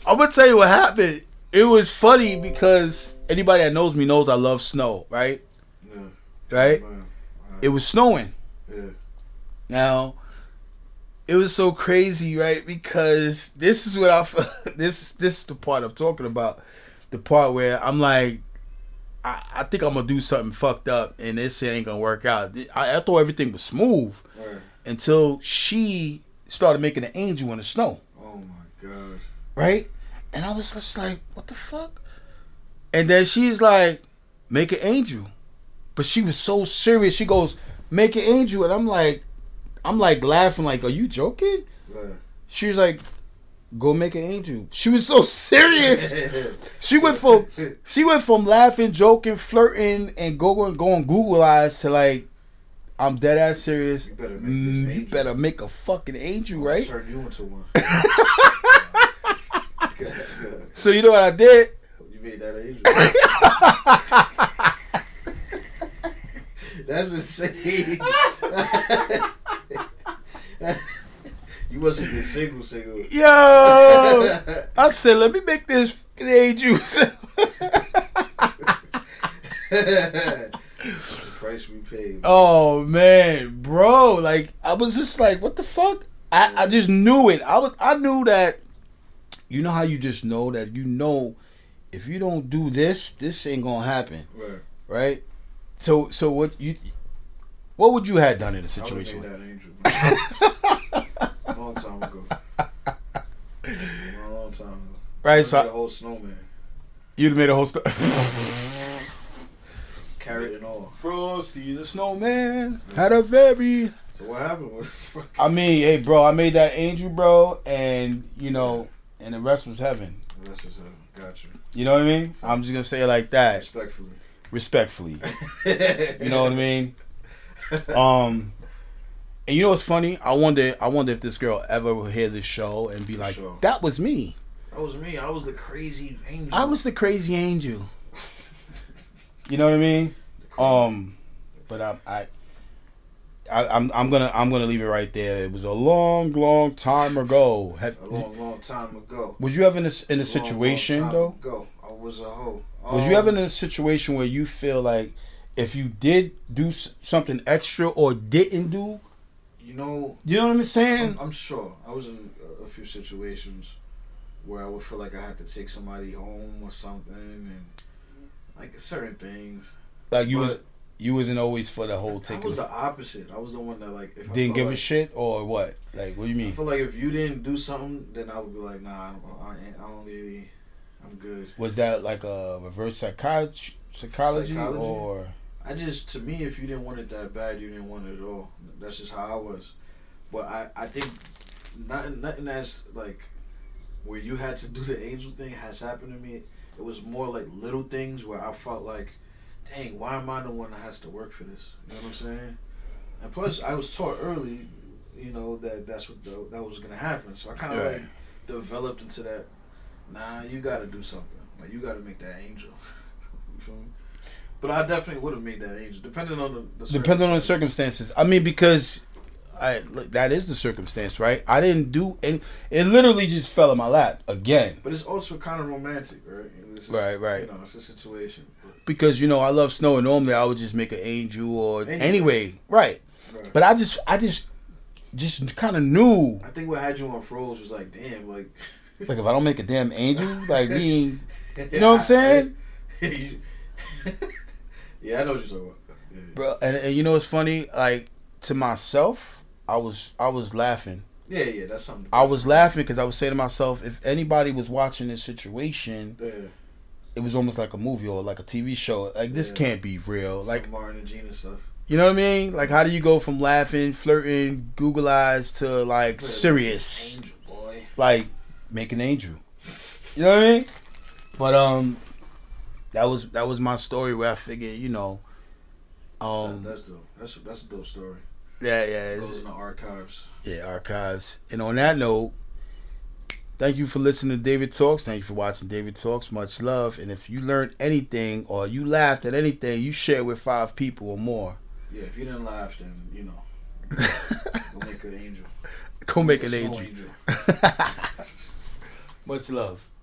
I'm gonna tell you what happened. It was funny because anybody that knows me knows I love snow, right? yeah, Right? man. It was snowing. Yeah. Now, it was so crazy, right? Because this is what I *laughs* this this is the part I'm talking about. The part where I'm like, I, I think I'm gonna do something fucked up, and this shit ain't gonna work out. I, I thought everything was smooth Right. until she started making an angel in the snow. Oh my god. right? And I was just like, what the fuck? And then she's like, make an angel. But she was so serious. She goes, make an angel. And I'm like, I'm like laughing, like, are you joking? Right. She was like, go make an angel. She was so serious. *laughs* She went from she went from laughing, joking, flirting, and going going Google eyes to like, I'm dead ass serious. You better make this Mm, better make a fucking angel, right? Turn you into one. *laughs* So you know what I did? you made that angel. *laughs* That's insane. *laughs* you wasn't get single single. Yo, I said, let me make this angel. the price we paid. oh man, bro, like I was just like, what the fuck? I, I just knew it. I was I knew that. You know how you just know that you know if you don't do this, this ain't gonna happen, Right. right? So so what you what would you have done in a I situation? made that angel. *laughs* man. long time ago. A long time ago. Right, I so made a I- whole snowman. you'd have made a whole story. Carrot and all. Frosty the snowman had a very So what happened was *laughs* I mean, hey, bro, I made that angel, bro, and you know, and the rest was heaven. That's just a gotcha. You know what I mean? I'm just gonna say it like that, Respectfully. respectfully. *laughs* You know what I mean? Um, and you know what's funny? I wonder, I wonder if this girl ever will hear this show and be like, sure. "That was me. That was me. I was the crazy angel. I was the crazy angel." You know what I mean? Um, but I, I, I I'm, I'm gonna, I'm gonna leave it right there. It was a long, long time ago. Have, a long, long time ago. was you ever in a, in a Long, situation long time though? Ago. I was a hoe. Was you Um, ever in a situation where you feel like if you did do something extra or didn't do, You know, you know what I'm saying? I'm, I'm sure. I was in a, a few situations where I would feel like I had to take somebody home or something, and like certain things. like you was but you wasn't always for the whole ticket. I was the opposite. I was the one that like if Didn't give like, a shit or what? Like what do you I mean? feel like if you didn't do something, then I would be like, nah, I don't, I I don't really, I'm good. Was that like a reverse psychology, psychology, Psychology? or I just to me, if you didn't want it that bad, you didn't want it at all. That's just how I was. But I, I think nothing nothing that's like where you had to do the angel thing has happened to me. It was more like little things where I felt like, dang, why am I the one that has to work for this? You know what I'm saying? And plus, I was taught early, you know, that that's what the, that was gonna happen. So I kind of Right. like developed into that. Nah, you got to do something. Like you got to make that angel. *laughs* you feel me? But I definitely would have made that angel, depending on the, the depending on the circumstances. I mean, because I look, that is the circumstance, right? I didn't do and it literally just fell in my lap again. But it's also kind of romantic, right? This is, Right, right. You know, it's a situation. Because you know I love snow and normally I would just make an angel or Anyway. anyway, right? right. But I just I just just kind of knew I think what had you on froze was like, damn, like. *laughs* like if I don't make a damn angel, like me, you know what I'm *laughs* saying, *laughs* yeah, I know what you're talking about. Yeah. bro? And, and you know what's funny? Like to myself, I was I was laughing. Yeah, yeah, that's something. I was laughing because I was saying to myself, if anybody was watching this situation, Yeah, it was almost like a movie or like a TV show. Like this Yeah. can't be real. Like like Martin and Gina stuff. you know what I mean? Like how do you go from laughing, flirting, Google eyes to like serious? Angel boy. like make an angel. You know what I mean? But um, that was that was my story where I figured, you know, um, that's dope. That's that's a dope story. yeah, yeah, It it's, goes in the archives. yeah, archives. And on that note, thank you for listening to David Talks. Thank you for watching David Talks. Much love. And if you learned anything or you laughed at anything, you share with five people or more. Yeah, if you didn't laugh, then you know, *laughs* go make an angel. Go make a an angel. angel. *laughs* Much love.